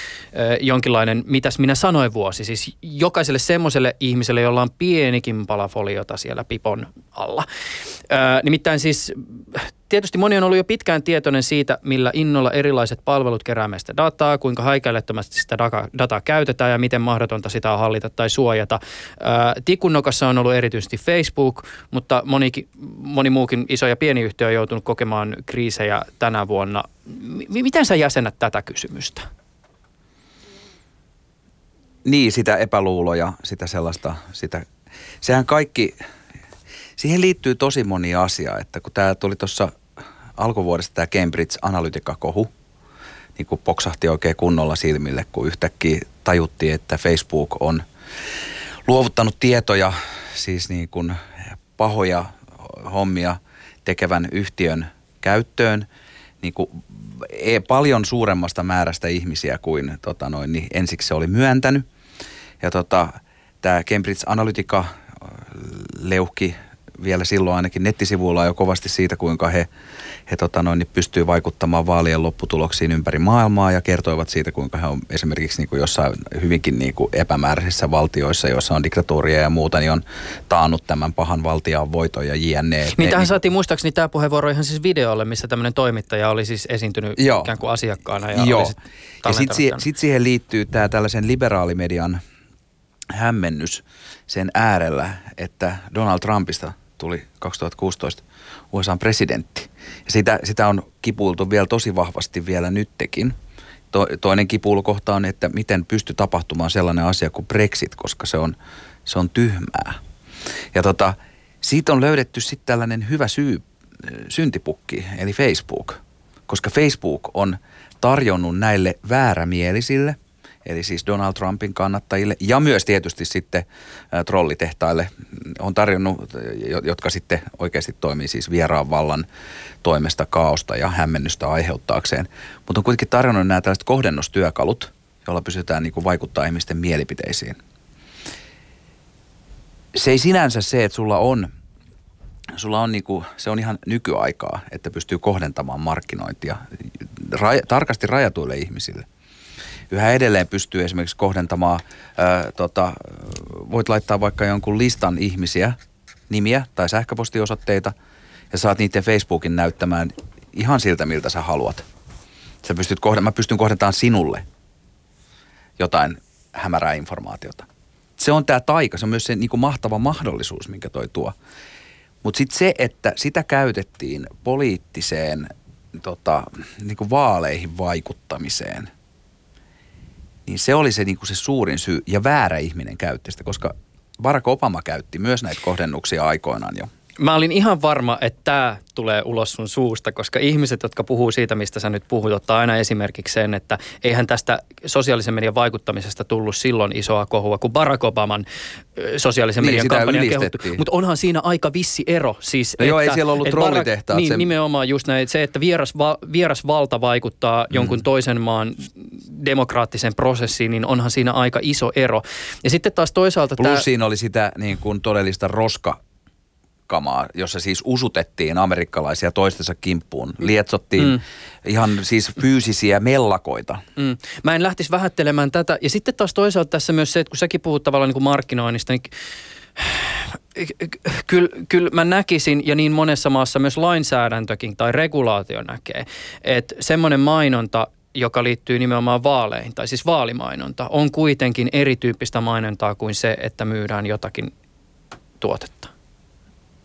jonkinlainen, mitäs minä sanoin vuosi. Siis jokaiselle semmoiselle ihmiselle, jolla on pienikin pala foliota siellä pipon alla. Nimittäin siis tietysti moni on ollut jo pitkään tietoinen siitä, millä innolla erilaiset palvelut keräämme sitä dataa, kuinka haikailettomasti sitä dataa käytetään ja miten mahdotonta sitä on hallita tai suojata. Tikunnokassa on ollut erityisesti Facebook, mutta moni, moni muukin iso ja pieni yhtiö on joutunut kokemaan kriisejä tänä vuonna. M- miten sä jäsenät tätä kysymystä? Niin, sitä epäluuloja, sitä sellaista, sitä, sehän kaikki, siihen liittyy tosi moni asia, että kun tämä tuli tuossa alkuvuodesta tämä Cambridge Analytica-kohu, niin kuin poksahti oikein kunnolla silmille, kun yhtäkkiä tajuttiin, että Facebook on luovuttanut tietoja, siis niin kuin pahoja hommia tekevän yhtiön käyttöön niin kuin e, paljon suuremmasta määrästä ihmisiä kuin tota noin, niin ensiksi se oli myöntänyt. Ja tota, tämä Cambridge Analytica leuhki vielä silloin ainakin nettisivuilla jo kovasti siitä, kuinka he, he tota noin, niin pystyy vaikuttamaan vaalien lopputuloksiin ympäri maailmaa ja kertoivat siitä, kuinka he on esimerkiksi niin kuin jossain hyvinkin niin kuin epämääräisissä valtioissa, joissa on diktatuuria ja muuta, niin on taannut tämän pahan valtiaan voiton ja jne. Niin tähän saatiin muistaakseni tämä puheenvuoro ihan siis videolle, missä tämmöinen toimittaja oli siis esiintynyt Joo. ikään kuin asiakkaana. Ja Joo. ja sitten si- sit siihen liittyy tämä tällaisen liberaalimedian hämmennys sen äärellä, että Donald Trumpista – tuli 2016 USA presidentti. Ja sitä, sitä on kipuiltu vielä tosi vahvasti vielä nyttekin. To, toinen kipuilukohta on, että miten pystyy tapahtumaan sellainen asia kuin Brexit, koska se on, se on tyhmää. Ja tota, siitä on löydetty sitten tällainen hyvä syy, syntipukki, eli Facebook. Koska Facebook on tarjonnut näille väärämielisille – eli siis Donald Trumpin kannattajille ja myös tietysti sitten trollitehtaille on tarjonnut, jotka sitten oikeasti toimii siis vieraan vallan toimesta kaaosta ja hämmennystä aiheuttaakseen. Mutta on kuitenkin tarjonnut nämä tällaiset kohdennustyökalut, joilla pysytään niin kuin vaikuttaa ihmisten mielipiteisiin. Se ei sinänsä se, että sulla on sulla on niinku, se on ihan nykyaikaa, että pystyy kohdentamaan markkinointia raja, tarkasti rajatuille ihmisille – yhä edelleen pystyy esimerkiksi kohdentamaan, ää, tota, voit laittaa vaikka jonkun listan ihmisiä, nimiä tai sähköpostiosoitteita ja saat niiden Facebookin näyttämään ihan siltä, miltä sä haluat. Sä pystyt kohden, mä pystyn kohdentamaan sinulle jotain hämärää informaatiota. Se on tämä taika, se on myös se niin kuin mahtava mahdollisuus, minkä toi tuo. Mutta sitten se, että sitä käytettiin poliittiseen tota, niin kuin vaaleihin vaikuttamiseen – niin se oli se, niin kuin se suurin syy ja väärä ihminen käytti sitä, koska Barack Obama käytti myös näitä kohdennuksia aikoinaan jo. Mä olin ihan varma, että tämä tulee ulos sun suusta, koska ihmiset, jotka puhuu siitä, mistä sä nyt puhut, ottaa aina esimerkiksi sen, että eihän tästä sosiaalisen median vaikuttamisesta tullut silloin isoa kohua kuin Barack Obaman sosiaalisen niin, median kampanjan kehuttu. Mutta onhan siinä aika vissi ero. Siis, no että, joo, ei siellä ollut trollitehtaat. Niin, sen... nimenomaan just näin, se, että vieras, va, vieras valta vaikuttaa mm. jonkun toisen maan demokraattisen prosessiin, niin onhan siinä aika iso ero. Ja sitten taas toisaalta... Plus tämä... siinä oli sitä niin kuin todellista roska kamaa, jossa siis usutettiin amerikkalaisia toistensa kimppuun. Lietsottiin mm. ihan siis fyysisiä mellakoita. Mm. Mä en lähtisi vähättelemään tätä. Ja sitten taas toisaalta tässä myös se, että kun säkin puhut tavallaan niin kuin markkinoinnista, niin kyllä, kyllä mä näkisin, ja niin monessa maassa myös lainsäädäntökin tai regulaatio näkee, että semmoinen mainonta, joka liittyy nimenomaan vaaleihin, tai siis vaalimainonta, on kuitenkin erityyppistä mainontaa kuin se, että myydään jotakin tuotetta.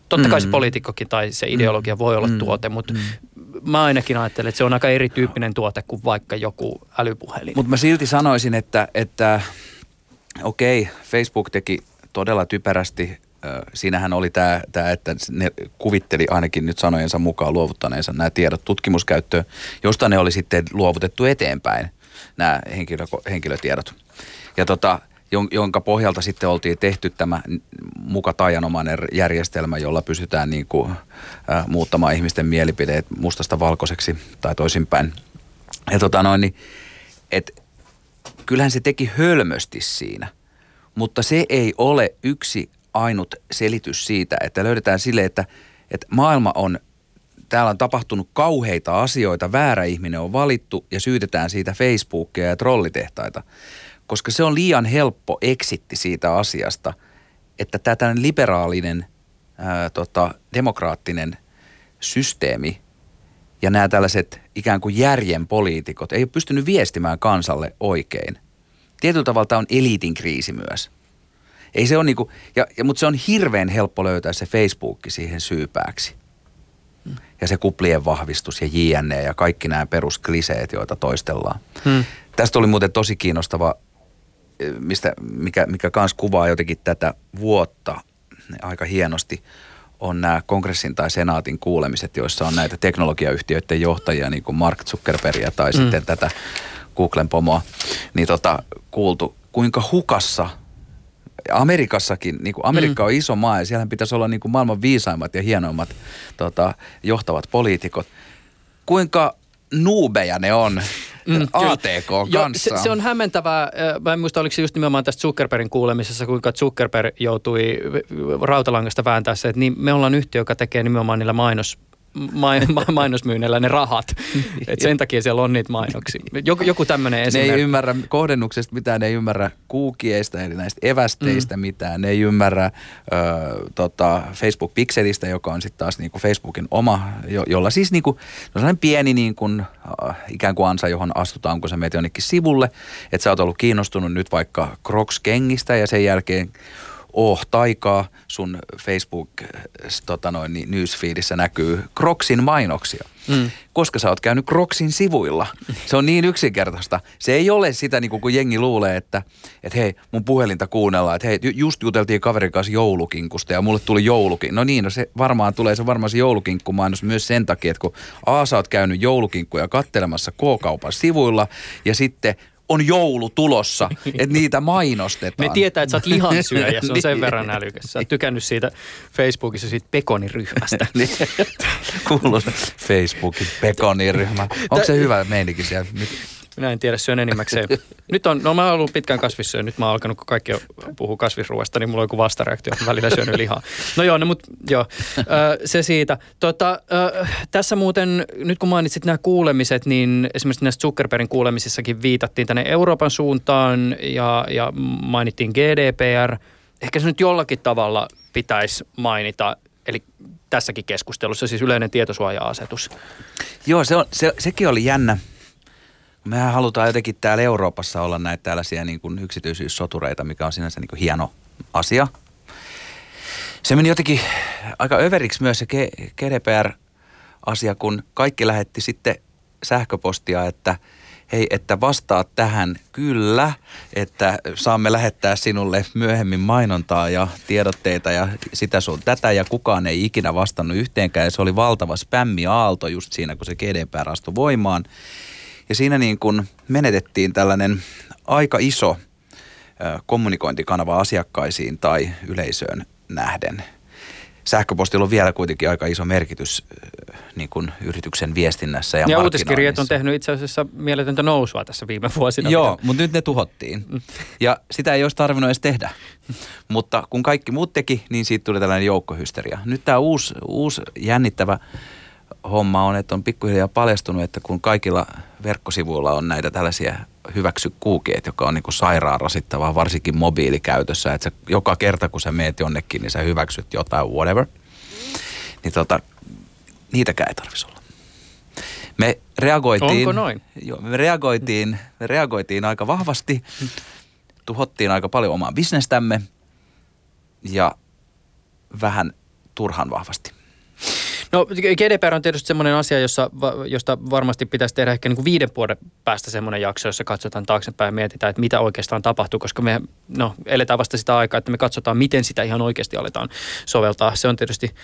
Totta kai mm. se poliitikkokin tai se ideologia voi olla mm. tuote, mutta mm. mä ainakin ajattelen, että se on aika erityyppinen tuote kuin vaikka joku älypuhelin. Mutta mä silti sanoisin, että, että okei, okay, Facebook teki todella typerästi siinähän oli tämä, tämä, että ne kuvitteli ainakin nyt sanojensa mukaan luovuttaneensa nämä tiedot tutkimuskäyttöön, josta ne oli sitten luovutettu eteenpäin, nämä henkilö, henkilötiedot. Ja tota, jonka pohjalta sitten oltiin tehty tämä muka tajanomainen järjestelmä, jolla pystytään niin kuin, muuttamaan ihmisten mielipideet mustasta valkoiseksi tai toisinpäin. Ja tota noin, niin, et, kyllähän se teki hölmösti siinä, mutta se ei ole yksi ainut selitys siitä, että löydetään sille, että, että maailma on, täällä on tapahtunut kauheita asioita, väärä ihminen on valittu ja syytetään siitä Facebookia ja trollitehtaita. Koska se on liian helppo eksitti siitä asiasta, että tämä liberaalinen, ää, tota, demokraattinen systeemi ja nämä tällaiset ikään kuin järjen poliitikot ei ole pystynyt viestimään kansalle oikein. Tietyllä tavalla tämä on eliitin kriisi myös. Ei se ole niinku, ja, ja, mutta se on hirveän helppo löytää se Facebook siihen syypääksi. Ja se kuplien vahvistus ja JNE ja kaikki nämä peruskliseet, joita toistellaan. Hmm. Tästä oli muuten tosi kiinnostava, mistä, mikä, mikä kans kuvaa jotenkin tätä vuotta aika hienosti on nämä kongressin tai senaatin kuulemiset, joissa on näitä teknologiayhtiöiden johtajia, niin kuin Mark Zuckerbergia tai mm. sitten tätä Googlen pomoa, niin tota, kuultu, kuinka hukassa Amerikassakin, niin kuin Amerikka mm. on iso maa ja siellä pitäisi olla niin kuin maailman viisaimmat ja hienoimmat tota, johtavat poliitikot. Kuinka nuubeja ne on mm, ATK kanssa. Jo, se, se on hämmentävää. Mä en muista, oliko se just nimenomaan tästä Zuckerbergin kuulemisessa, kuinka Zuckerberg joutui rautalangasta vääntää se, että niin me ollaan yhtiö, joka tekee nimenomaan niillä mainos mainosmyynnillä ne rahat. <laughs> Et sen takia siellä on niitä mainoksia. Joku, joku tämmöinen esimerkki. Ne ei ymmärrä kohdennuksesta mitään, ne ei ymmärrä kuukieista, eli näistä evästeistä mm. mitään. Ne ei ymmärrä ö, tota, Facebook-pikselistä, joka on sitten taas niinku Facebookin oma, jo, jolla siis niinku, no sellainen pieni niinku, äh, ikään kuin ansa, johon astutaan, kun sä menet jonnekin sivulle. Että sä oot ollut kiinnostunut nyt vaikka Crocs-kengistä ja sen jälkeen oh taikaa, sun Facebook tota noin, niin newsfeedissä näkyy Crocsin mainoksia. Mm. Koska sä oot käynyt Crocsin sivuilla. Se on niin yksinkertaista. Se ei ole sitä, niin kuin jengi luulee, että, että hei, mun puhelinta kuunnellaan, että hei, just juteltiin kaverin kanssa joulukinkusta ja mulle tuli joulukin. No niin, no se varmaan tulee se varmaan se joulukinkkumainos myös sen takia, että kun A, sä oot käynyt joulukinkkuja kattelemassa K-kaupan sivuilla ja sitten on joulu tulossa, <laughs> että niitä mainostetaan. Me tietää, että sä oot lihansyöjä, se on <laughs> sen niin. verran älykäs. Sä oot tykännyt siitä Facebookissa siitä pekoniryhmästä. <laughs> Niin. Kuuluu Facebookin pekoniryhmä. Onko se hyvä meininki siellä? Minä en tiedä, syön enimmäkseen. <laughs> Nyt on, no mä oon ollut pitkään kasvissyö, nyt mä oon alkanut, kun kaikki puhuu kasvisruoasta, niin mulla on joku vastareaktio, välillä syönyt lihaa. No joo, no mut joo, se siitä. Tota, tässä muuten, nyt kun mainitsit nämä kuulemiset, niin esimerkiksi näistä Zuckerbergin kuulemisissakin viitattiin tänne Euroopan suuntaan ja, ja mainittiin GDPR. Ehkä se nyt jollakin tavalla pitäisi mainita, eli tässäkin keskustelussa, siis yleinen tietosuoja-asetus. Joo, se on, se, sekin oli jännä Mehän halutaan jotenkin täällä Euroopassa olla näitä tällaisia niin kuin yksityisyyssotureita, mikä on sinänsä niin kuin hieno asia. Se meni jotenkin aika överiksi myös se GDPR-asia, kun kaikki lähetti sitten sähköpostia, että hei, että vastaat tähän kyllä, että saamme lähettää sinulle myöhemmin mainontaa ja tiedotteita ja sitä sun tätä ja kukaan ei ikinä vastannut yhteenkään ja se oli valtava spämmi-aalto just siinä, kun se GDPR astui voimaan. Ja siinä niin kuin menetettiin tällainen aika iso kommunikointikanava asiakkaisiin tai yleisöön nähden. Sähköpostilla on vielä kuitenkin aika iso merkitys niin kuin yrityksen viestinnässä ja Ja uutiskirjat on tehnyt itse asiassa mieletöntä nousua tässä viime vuosina. Joo, mutta nyt ne tuhottiin. Mm. Ja sitä ei olisi tarvinnut edes tehdä. mutta kun kaikki muut teki, niin siitä tuli tällainen joukkohysteria. Nyt tämä uusi, uusi jännittävä homma on, että on pikkuhiljaa paljastunut, että kun kaikilla verkkosivuilla on näitä tällaisia hyväksy kuukeet, joka on niin kuin sairaan rasittavaa, varsinkin mobiilikäytössä, että sä, joka kerta kun sä meet jonnekin, niin sä hyväksyt jotain, whatever. Niin tota, niitäkään ei tarvitsisi olla. Me reagoitiin, Onko noin? Jo, me reagoitiin, me reagoitiin aika vahvasti, tuhottiin aika paljon omaa bisnestämme ja vähän turhan vahvasti. No GDPR on tietysti semmoinen asia, jossa, josta varmasti pitäisi tehdä ehkä niin kuin viiden vuoden päästä semmoinen jakso, jossa katsotaan taaksepäin ja mietitään, että mitä oikeastaan tapahtuu, koska me no, eletään vasta sitä aikaa, että me katsotaan, miten sitä ihan oikeasti aletaan soveltaa. Se on tietysti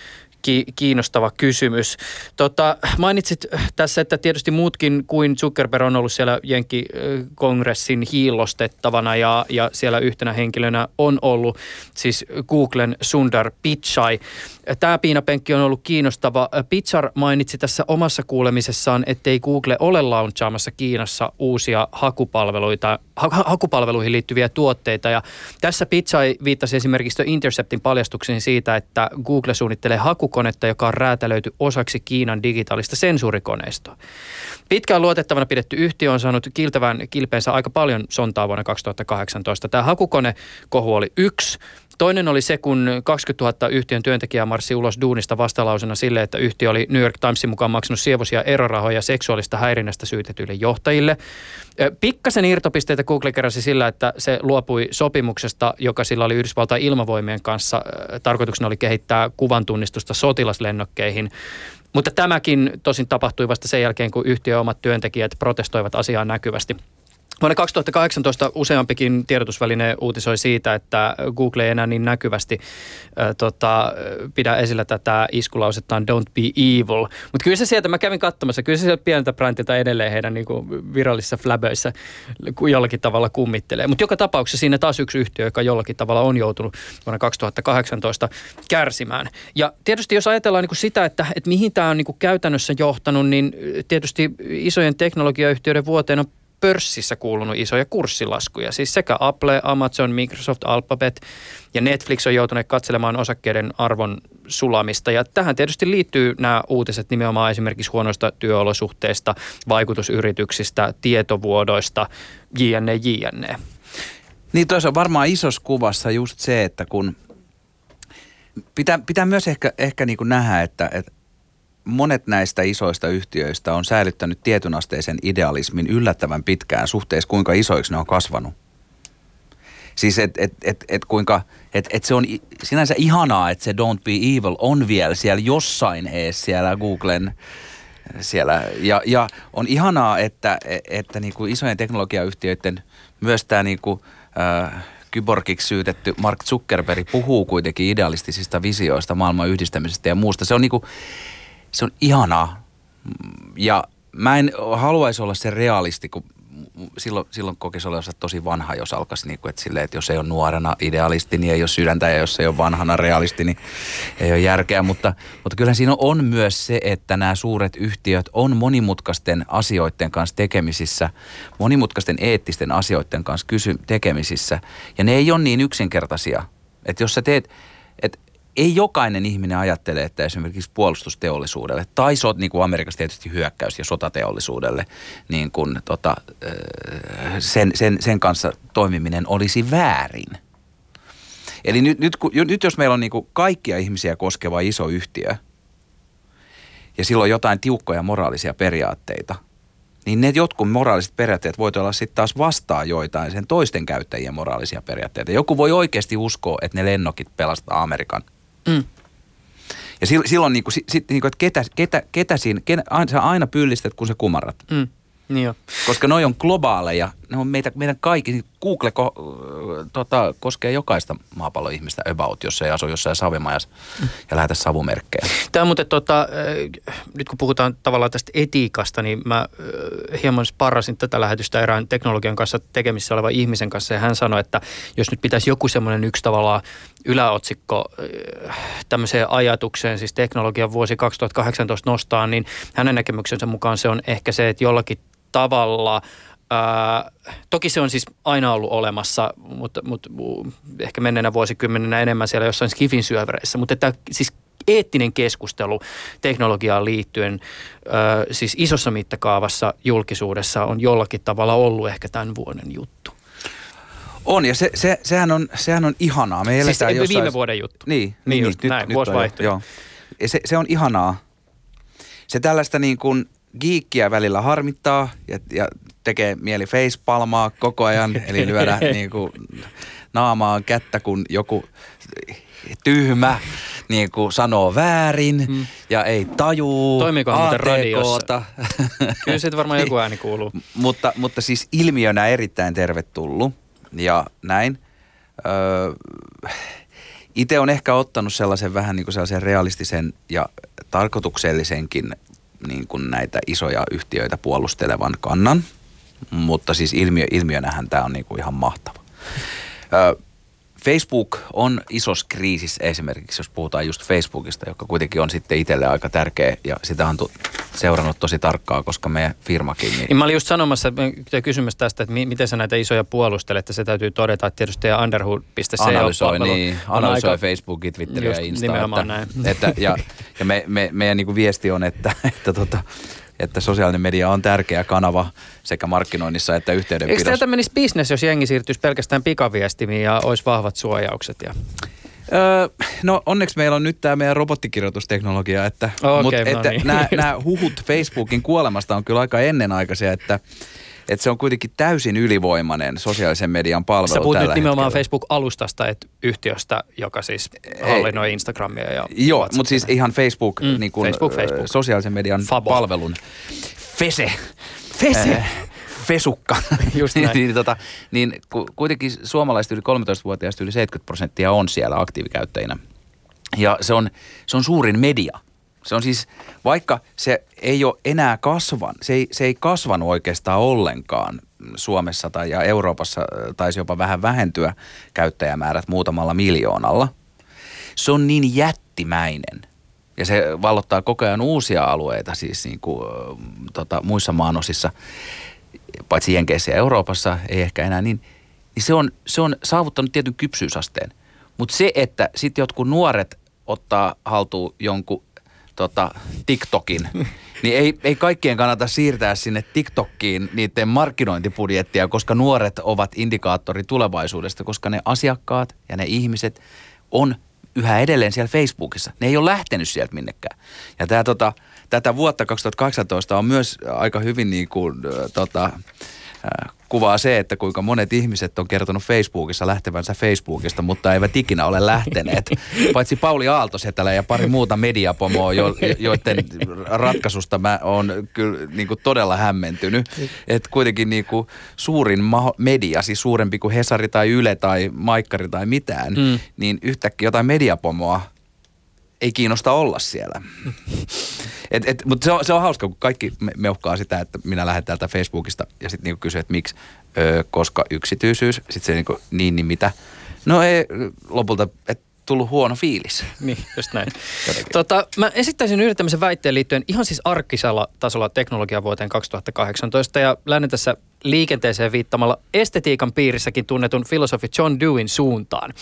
ki- kiinnostava kysymys. Tota, mainitsit tässä, että tietysti muutkin kuin Zuckerberg on ollut siellä Jenkki-kongressin hiillostettavana ja, ja siellä yhtenä henkilönä on ollut siis Googlen Sundar Pichai. Tämä piinapenkki on ollut kiinnostava. Pichar mainitsi tässä omassa kuulemisessaan, ettei Google ole launchaamassa Kiinassa uusia hakupalveluita ha- hakupalveluihin liittyviä tuotteita. Ja tässä Pizzai viittasi esimerkiksi The Interceptin paljastuksiin siitä, että Google suunnittelee hakukonetta, joka on räätälöity osaksi Kiinan digitaalista sensuurikoneistoa. Pitkään luotettavana pidetty yhtiö on saanut kiltävän kilpeensä aika paljon sontaa vuonna 2018. Tämä hakukone-kohu oli yksi. Toinen oli se, kun 20 000 yhtiön työntekijää marssi ulos duunista vastalausena sille, että yhtiö oli New York Timesin mukaan maksanut sievoisia erorahoja seksuaalista häirinnästä syytetyille johtajille. Pikkasen irtopisteitä Google keräsi sillä, että se luopui sopimuksesta, joka sillä oli Yhdysvaltain ilmavoimien kanssa. Tarkoituksena oli kehittää kuvan tunnistusta sotilaslennokkeihin. Mutta tämäkin tosin tapahtui vasta sen jälkeen, kun yhtiön omat työntekijät protestoivat asiaa näkyvästi. Vuonna 2018 useampikin tiedotusväline uutisoi siitä, että Google ei enää niin näkyvästi äh, tota, pidä esillä tätä iskulausettaan Don't be evil. Mutta kyllä se sieltä, mä kävin katsomassa, kyllä se sieltä pieneltä brandilta edelleen heidän niin kuin virallisissa flaböissä jollakin tavalla kummittelee. Mutta joka tapauksessa siinä taas yksi yhtiö, joka jollakin tavalla on joutunut vuonna 2018 kärsimään. Ja tietysti jos ajatellaan niin kuin sitä, että, että mihin tämä on niin kuin käytännössä johtanut, niin tietysti isojen teknologiayhtiöiden vuoteen on pörssissä kuulunut isoja kurssilaskuja. Siis sekä Apple, Amazon, Microsoft, Alphabet ja Netflix on joutuneet katselemaan osakkeiden arvon sulamista. Ja tähän tietysti liittyy nämä uutiset nimenomaan esimerkiksi huonoista työolosuhteista, vaikutusyrityksistä, tietovuodoista, jne, jne. Niin on varmaan isossa kuvassa just se, että kun pitää, pitää myös ehkä, ehkä niin kuin nähdä, että, että monet näistä isoista yhtiöistä on säilyttänyt tietynasteisen idealismin yllättävän pitkään suhteessa, kuinka isoiksi ne on kasvanut. Siis että et, et, et kuinka, et, et se on sinänsä ihanaa, että se Don't Be Evil on vielä siellä jossain ees siellä Googlen siellä. Ja, ja on ihanaa, että, että niin kuin isojen teknologiayhtiöiden myös tämä niin kuin, äh, kyborgiksi syytetty Mark Zuckerberg puhuu kuitenkin idealistisista visioista maailman yhdistämisestä ja muusta. Se on niin kuin, se on ihanaa. Ja mä en haluaisi olla se realisti, kun silloin, silloin kokisi olevansa tosi vanha, jos alkaisi niin kuin, että, silleen, että jos ei ole nuorena idealisti, niin ei ole sydäntä, ja jos ei ole vanhana realisti, niin ei ole järkeä. Mutta, mutta kyllä siinä on myös se, että nämä suuret yhtiöt on monimutkaisten asioiden kanssa tekemisissä, monimutkaisten eettisten asioiden kanssa kysy- tekemisissä, ja ne ei ole niin yksinkertaisia. Että jos sä teet, ei jokainen ihminen ajattele, että esimerkiksi puolustusteollisuudelle tai sot, niin kuin Amerikassa tietysti hyökkäys- ja sotateollisuudelle, niin kuin, tota, sen, sen, sen kanssa toimiminen olisi väärin. Eli nyt, nyt, nyt jos meillä on niin kuin kaikkia ihmisiä koskeva iso yhtiö ja silloin jotain tiukkoja moraalisia periaatteita, niin ne jotkut moraaliset periaatteet voivat olla sitten taas vastaa joitain sen toisten käyttäjien moraalisia periaatteita. Joku voi oikeasti uskoa, että ne lennokit pelastaa Amerikan – Mm. Ja silloin niin kuin, sit, niin kuin, että ketä, ketä, ketä siinä, ketä, sä aina pyllistät, kun sä kumarrat. Mm. Niin jo. Koska noi on globaaleja, ne on meitä, meidän kaikki, Google ko, tota, koskee jokaista maapallon ihmistä about, jos ei asu jossain savimajassa mm. ja lähetä savumerkkejä. Tämä muuten, tota, nyt kun puhutaan tavallaan tästä etiikasta, niin mä hieman sparrasin tätä lähetystä erään teknologian kanssa tekemissä olevan ihmisen kanssa ja hän sanoi, että jos nyt pitäisi joku semmoinen yksi tavallaan yläotsikko tämmöiseen ajatukseen, siis teknologian vuosi 2018 nostaa, niin hänen näkemyksensä mukaan se on ehkä se, että jollakin tavalla Ää, toki se on siis aina ollut olemassa, mutta, mutta ehkä menneenä vuosikymmenenä enemmän siellä jossain skifin syövereissä. Mutta että siis eettinen keskustelu teknologiaan liittyen ää, siis isossa mittakaavassa julkisuudessa on jollakin tavalla ollut ehkä tämän vuoden juttu. On, ja se, se, sehän, on, sehän on ihanaa. Me siis jossain... viime vuoden juttu. Niin, niin, niin just, nyt, näin, nyt vuosi vaihtui. Joo. Ja se, se on ihanaa. Se tällaista niin kuin giikkiä välillä harmittaa ja, ja tekee mieli facepalmaa koko ajan, eli lyödä <laughs> niin kuin naamaan kättä, kun joku tyhmä niin kuin sanoo väärin hmm. ja ei tajuu Toimiiko muuten radiossa? <laughs> Kyllä siitä varmaan joku ääni kuuluu. mutta, mutta siis ilmiönä erittäin tervetullut ja näin. Öö, itse on ehkä ottanut sellaisen vähän niin kuin sellaisen realistisen ja tarkoituksellisenkin niin kuin näitä isoja yhtiöitä puolustelevan kannan. Mutta siis ilmiö, ilmiönähän tämä on niin kuin ihan mahtava. Öö, Facebook on isossa kriisissä esimerkiksi, jos puhutaan just Facebookista, joka kuitenkin on sitten itselle aika tärkeä ja sitä on seurannut tosi tarkkaa, koska meidän firmakin... Niin... Mä olin just sanomassa ja kysymässä tästä, että mi- miten sä näitä isoja puolustelet, että se täytyy todeta, että tietysti teidän underhood.co analysoi, niin, analysoi aika- Facebookia, Twitteriä ja nimenomaan että, näin. että, ja ja me, me, meidän niin kuin viesti on, että, että, tota, että sosiaalinen media on tärkeä kanava sekä markkinoinnissa että Eikö yhteydenpidossa. teiltä menisi bisnes, jos jengi siirtyisi pelkästään pikaviestimiin ja olisi vahvat suojaukset? Ja... Öö, no onneksi meillä on nyt tämä meidän robottikirjoitusteknologia, että, Okei, mut, no että niin. nämä, <laughs> nämä huhut Facebookin kuolemasta on kyllä aika ennenaikaisia, että, että se on kuitenkin täysin ylivoimainen sosiaalisen median palvelu Sä puhut tällä nyt nimenomaan hetkellä. Facebook-alustasta, että yhtiöstä, joka siis Ei. hallinnoi Instagramia ja Joo, mutta siis ihan Facebook, Mm, niin kuin, Facebook, Facebook, sosiaalisen median Fabo. palvelun. Fese. Fese. Äh, <laughs> fesukka. <laughs> Just niin, näin. niin, tota, niin ku, kuitenkin suomalaiset yli 13-vuotiaista yli 70 prosenttia on siellä aktiivikäyttäjinä. Ja se on, se on suurin media. Se on siis, vaikka se ei ole enää kasvan, se ei, se ei kasvanut oikeastaan ollenkaan Suomessa tai ja Euroopassa äh, taisi jopa vähän vähentyä käyttäjämäärät muutamalla miljoonalla. Se on niin jättimäinen ja se vallottaa koko ajan uusia alueita siis niin kuin, äh, tota, muissa maanosissa, paitsi Jenkeissä ja Euroopassa, ei ehkä enää niin, niin se on, se on saavuttanut tietyn kypsyysasteen. Mutta se, että sitten jotkut nuoret ottaa haltuun jonkun tota, TikTokin, niin ei, ei kaikkien kannata siirtää sinne TikTokkiin niiden markkinointibudjettia, koska nuoret ovat indikaattori tulevaisuudesta, koska ne asiakkaat ja ne ihmiset on yhä edelleen siellä Facebookissa. Ne ei ole lähtenyt sieltä minnekään. Ja tää, tota, tätä vuotta 2018 on myös aika hyvin niin kuin, tota, kuvaa se, että kuinka monet ihmiset on kertonut Facebookissa lähtevänsä Facebookista, mutta eivät ikinä ole lähteneet. <laughs> Paitsi Pauli Aaltosetälä ja pari muuta mediapomoa, jo, joiden ratkaisusta mä oon kyllä niin kuin todella hämmentynyt. Että kuitenkin niin kuin suurin maho- media, siis suurempi kuin Hesari tai Yle tai Maikkari tai mitään, Mm. mm. niin yhtäkkiä jotain mediapomoa ei kiinnosta olla siellä. Et, et, mutta se on, se on hauska, kun kaikki me- meuhkaa sitä, että minä lähden täältä Facebookista ja sitten niinku kysyy, että miksi, öö, koska yksityisyys. Sitten se niinku, niin, niin mitä. No ei lopulta, että tullut huono fiilis. Niin, just näin. tota, mä esittäisin yhden tämmöisen väitteen liittyen ihan siis arkisella tasolla teknologia vuoteen 2018 ja lähden tässä liikenteeseen viittamalla estetiikan piirissäkin tunnetun filosofi John Dewin suuntaan.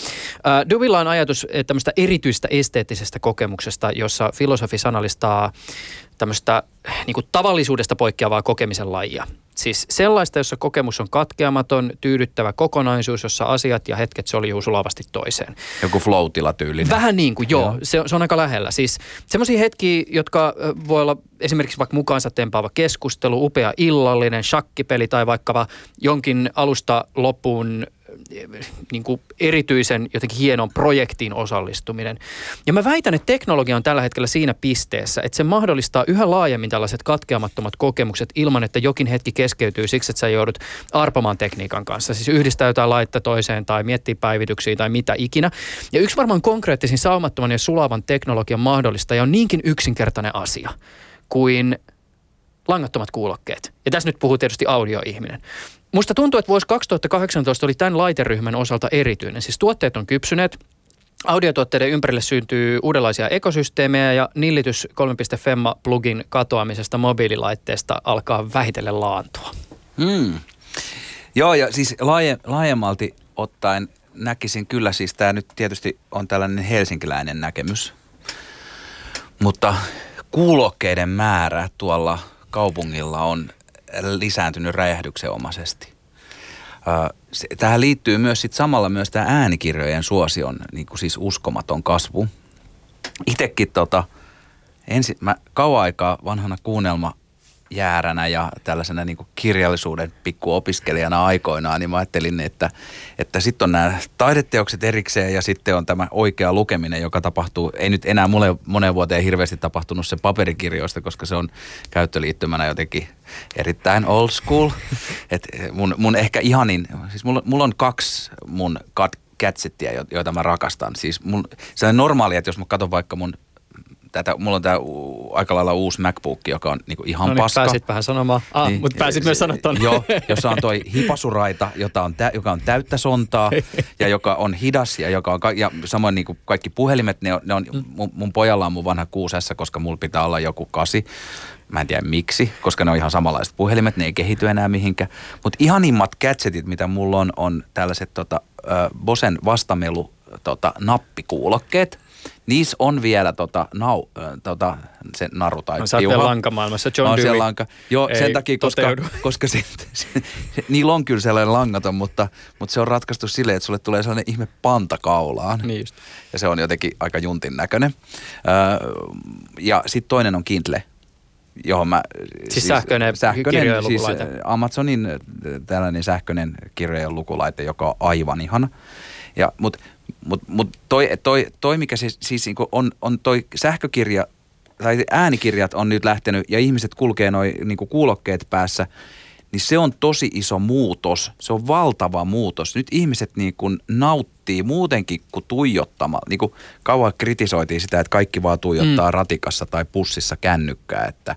Äh, Dewilla on ajatus eh, tämmöistä erityistä esteettisestä kokemuksesta, jossa filosofi sanallistaa tämmöistä niin kuin tavallisuudesta poikkeavaa kokemisen lajia. Siis sellaista, jossa kokemus on katkeamaton, tyydyttävä kokonaisuus, jossa asiat ja hetket soljuu sulavasti toiseen. Joku flow tyylinen. Vähän niin kuin, joo. Se, on- se on aika lähellä. Siis semmoisia hetkiä, jotka voi olla esimerkiksi vaikka mukaansa tempaava keskustelu, upea illallinen, shakkipeli tai vaikka jonkin alusta loppuun niin kuin erityisen jotenkin hienon projektiin osallistuminen. Ja mä väitän, että teknologia on tällä hetkellä siinä pisteessä, että se mahdollistaa yhä laajemmin tällaiset katkeamattomat kokemukset ilman, että jokin hetki keskeytyy siksi, että sä joudut arpamaan tekniikan kanssa. Siis yhdistää jotain laitetta toiseen tai miettiä päivityksiä tai mitä ikinä. Ja yksi varmaan konkreettisin saumattoman ja sulavan teknologian mahdollistaja on niinkin yksinkertainen asia kuin langattomat kuulokkeet. Ja tässä nyt puhuu tietysti audioihminen. Musta tuntuu, että vuosi 2018 oli tämän laiteryhmän osalta erityinen. Siis tuotteet on kypsyneet, Audiotuotteiden ympärille syntyy uudenlaisia ekosysteemejä ja nillitys 3.5 plugin katoamisesta mobiililaitteesta alkaa vähitellen laantua. Mm. Joo, ja siis laaje, laajemmalti ottaen näkisin kyllä, siis tämä nyt tietysti on tällainen helsinkiläinen näkemys, mutta kuulokkeiden määrä tuolla kaupungilla on lisääntynyt räjähdyksenomaisesti. Tähän liittyy myös sit samalla myös tämä äänikirjojen suosion niin siis uskomaton kasvu. Itekin tota, ensin, mä kauan aikaa vanhana kuunnelma jääränä ja tällaisena niin kirjallisuuden pikkuopiskelijana aikoinaan, niin mä ajattelin, että, että sitten on nämä taideteokset erikseen ja sitten on tämä oikea lukeminen, joka tapahtuu, ei nyt enää mulle moneen vuoteen hirveästi tapahtunut se paperikirjoista, koska se on käyttöliittymänä jotenkin erittäin old school. <laughs> Et mun, mun ehkä ihanin, siis mulla, mulla on kaksi mun gadgettia, jo- joita mä rakastan. Siis mun, se on normaali, että jos mä katson vaikka mun tätä, mulla on tämä aika lailla uusi MacBook, joka on niinku ihan no niin, paska. pääsit vähän sanomaan. Ah, niin, mutta pääsit myös sanoa ton. Joo, jossa on toi hipasuraita, jota on tä, joka on täyttä sontaa ja joka on hidas ja, joka on, ka- ja samoin niin kuin kaikki puhelimet, ne on, ne on mun, mun pojalla on mun vanha 6 koska mulla pitää olla joku kasi. Mä en tiedä miksi, koska ne on ihan samanlaiset puhelimet, ne ei kehity enää mihinkään. Mutta ihanimmat gadgetit, mitä mulla on, on tällaiset tota, Bosen vastamelu tota, nappikuulokkeet. Niissä on vielä tota, nau, tota, se naru tai No, sä vielä lankamaailmassa. John oon Dewey lanka. Joo, ei sen takia, koska, toteudu. <laughs> koska se, se, se, niillä on kyllä sellainen langaton, mutta, mutta se on ratkaistu silleen, että sulle tulee sellainen ihme panta kaulaan. Niin just. Ja se on jotenkin aika juntin näköinen. Öö, ja sitten toinen on Kindle, johon mä... Siis sähköinen kirjojen siis Amazonin tällainen sähköinen kirjojen lukulaite, joka on aivan ihana. Ja, mut, mut, mut toi, toi, toi, mikä siis, siis niinku on, on toi sähkökirja, tai äänikirjat on nyt lähtenyt ja ihmiset kulkee noin niinku kuulokkeet päässä, niin se on tosi iso muutos. Se on valtava muutos. Nyt ihmiset niin kuin nauttii muutenkin kuin tuijottamalla. Niin kuin kauan kritisoitiin sitä, että kaikki vaan tuijottaa mm. ratikassa tai pussissa kännykkää, että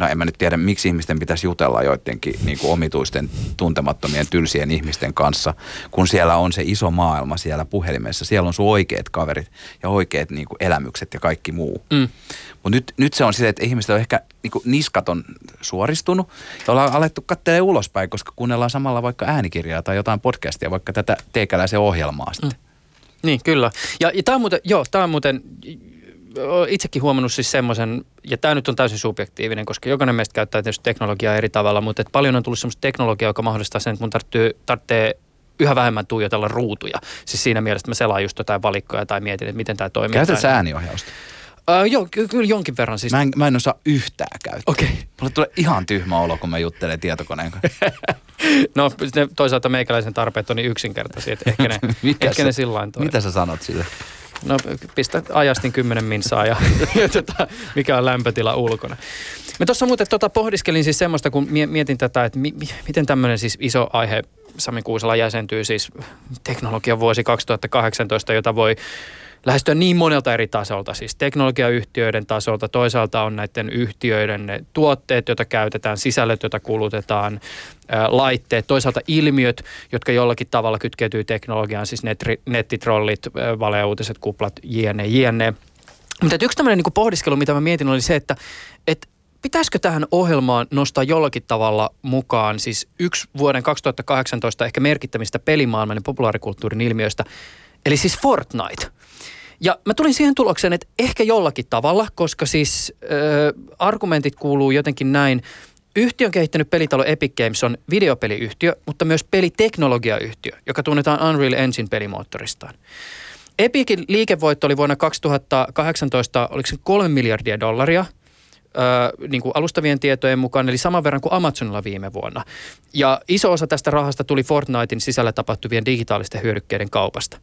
no en mä nyt tiedä, miksi ihmisten pitäisi jutella joidenkin niin kuin omituisten, tuntemattomien, tylsien ihmisten kanssa, kun siellä on se iso maailma siellä puhelimessa. Siellä on sun oikeat kaverit ja oikeat niin kuin elämykset ja kaikki muu. Mm. Mutta nyt, nyt se on silleen, että ihmiset on ehkä niin kuin niskat on suoristunut ja ollaan alettu katselemaan ulospäin, koska kuunnellaan samalla vaikka äänikirjaa tai jotain podcastia, vaikka tätä teikäläisen ohjelmaa sitten. Mm. Niin, kyllä. Ja, ja tämä on muuten, joo, tämä on muuten, itsekin huomannut siis semmoisen, ja tämä nyt on täysin subjektiivinen, koska jokainen meistä käyttää tietysti teknologiaa eri tavalla, mutta et paljon on tullut semmoista teknologiaa, joka mahdollistaa sen, että mun tarvitsee, tarvitsee yhä vähemmän tuijotella ruutuja. Siis siinä mielessä, että mä selaan just jotain valikkoja tai mietin, että miten tämä toimii. Käytät sä ääniohjausta? Öö, joo, ky- kyllä jonkin verran siis. Mä en, mä en osaa yhtään käyttää. Okei. Mulle tulee ihan tyhmä olo, kun mä juttelen tietokoneen kanssa. <laughs> No ne, toisaalta meikäläisen tarpeet on niin yksinkertaisia, että ehkä ne, <laughs> ehkä sä- ne sillä toimii. Mitä sä sanot sille? No pistä ajastin 10 minsaa ja, <laughs> ja tota, mikä on lämpötila ulkona. Mä tuossa muuten tota pohdiskelin siis semmoista, kun mie- mietin tätä, että mi- mi- miten tämmöinen siis iso aihe Sami Kuusela jäsentyy siis teknologian vuosi 2018, jota voi lähestyä niin monelta eri tasolta, siis teknologiayhtiöiden tasolta. Toisaalta on näiden yhtiöiden ne tuotteet, joita käytetään, sisällöt, joita kulutetaan, laitteet, toisaalta ilmiöt, jotka jollakin tavalla kytkeytyy teknologiaan, siis netri, nettitrollit, valeuutiset, kuplat, jne, jne. Mutta yksi tämmöinen niin pohdiskelu, mitä mä mietin, oli se, että et pitäisikö tähän ohjelmaan nostaa jollakin tavalla mukaan siis yksi vuoden 2018 ehkä merkittävistä pelimaailman ja populaarikulttuurin ilmiöistä, eli siis Fortnite. Ja mä tulin siihen tulokseen, että ehkä jollakin tavalla, koska siis äh, argumentit kuuluu jotenkin näin. Yhtiö on kehittänyt pelitalo Epic Games on videopeliyhtiö, mutta myös peliteknologiayhtiö, joka tunnetaan Unreal Engine pelimoottoristaan. Epicin liikevoitto oli vuonna 2018, oliko se kolme miljardia dollaria, niin kuin alustavien tietojen mukaan, eli saman verran kuin Amazonilla viime vuonna. Ja iso osa tästä rahasta tuli Fortnitein sisällä tapahtuvien digitaalisten hyödykkeiden kaupasta.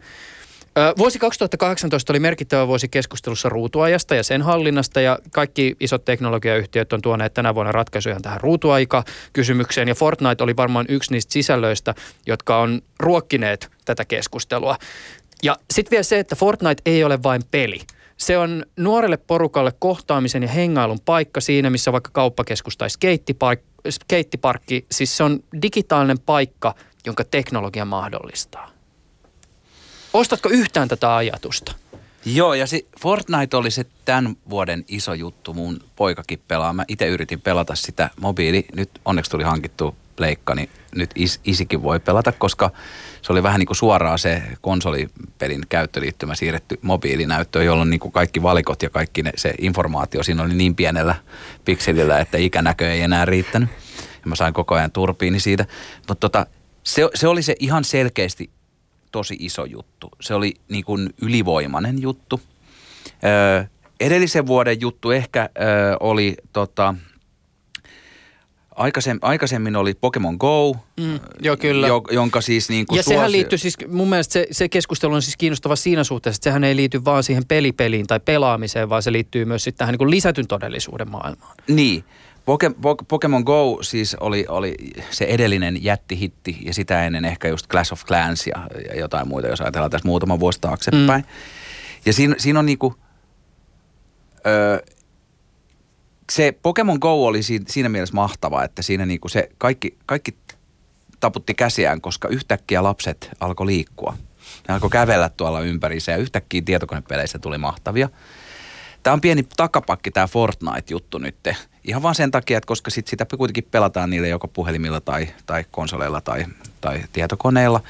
Vuosi 2018 oli merkittävä vuosi keskustelussa ruutuajasta ja sen hallinnasta ja kaikki isot teknologiayhtiöt on tuoneet tänä vuonna ratkaisuja tähän ruutuaika-kysymykseen ja Fortnite oli varmaan yksi niistä sisällöistä, jotka on ruokkineet tätä keskustelua. Ja sitten vielä se, että Fortnite ei ole vain peli. Se on nuorelle porukalle kohtaamisen ja hengailun paikka siinä, missä vaikka kauppakeskus tai skeittipark, skeittiparkki. Siis se on digitaalinen paikka, jonka teknologia mahdollistaa. Ostatko yhtään tätä ajatusta? Joo, ja se Fortnite oli se tämän vuoden iso juttu. Mun poikakin pelaa. Mä itse yritin pelata sitä mobiili. Nyt onneksi tuli hankittu pleikka, niin nyt is, isikin voi pelata, koska se oli vähän niin kuin suoraan se konsolipelin käyttöliittymä siirretty mobiilinäyttöön, jolloin niin kuin kaikki valikot ja kaikki ne, se informaatio siinä oli niin pienellä pikselillä, että ikänäkö ei enää riittänyt. Ja mä sain koko ajan turpiini siitä. Mutta tota, se, se oli se ihan selkeästi tosi iso juttu. Se oli niin kuin ylivoimainen juttu. Öö, edellisen vuoden juttu ehkä öö, oli tota, aikaisemmin, aikaisemmin oli Pokemon Go, Mm, joo, kyllä. Jo, jonka siis niin kuin Ja sehän liittyy siis, mun mielestä se, se keskustelu on siis kiinnostava siinä suhteessa, että sehän ei liity vaan siihen pelipeliin tai pelaamiseen, vaan se liittyy myös sitten tähän niin kuin lisätyn todellisuuden maailmaan. Niin. Poke, po, Pokemon Go siis oli, oli se edellinen jättihitti ja sitä ennen ehkä just Clash of Clans ja, ja jotain muita, jos ajatellaan tässä muutama vuosi taaksepäin. Mm. Ja siinä, siinä on niinku, Öö, se Pokemon Go oli siinä, mielessä mahtava, että siinä niinku se kaikki, kaikki taputti käsiään, koska yhtäkkiä lapset alkoi liikkua. Ne alkoi kävellä tuolla ympärissä ja yhtäkkiä tietokonepeleissä tuli mahtavia. Tämä on pieni takapakki tämä Fortnite-juttu nyt. Ihan vaan sen takia, että koska sit sitä kuitenkin pelataan niille joko puhelimilla tai, tai konsoleilla tai, tai tietokoneilla.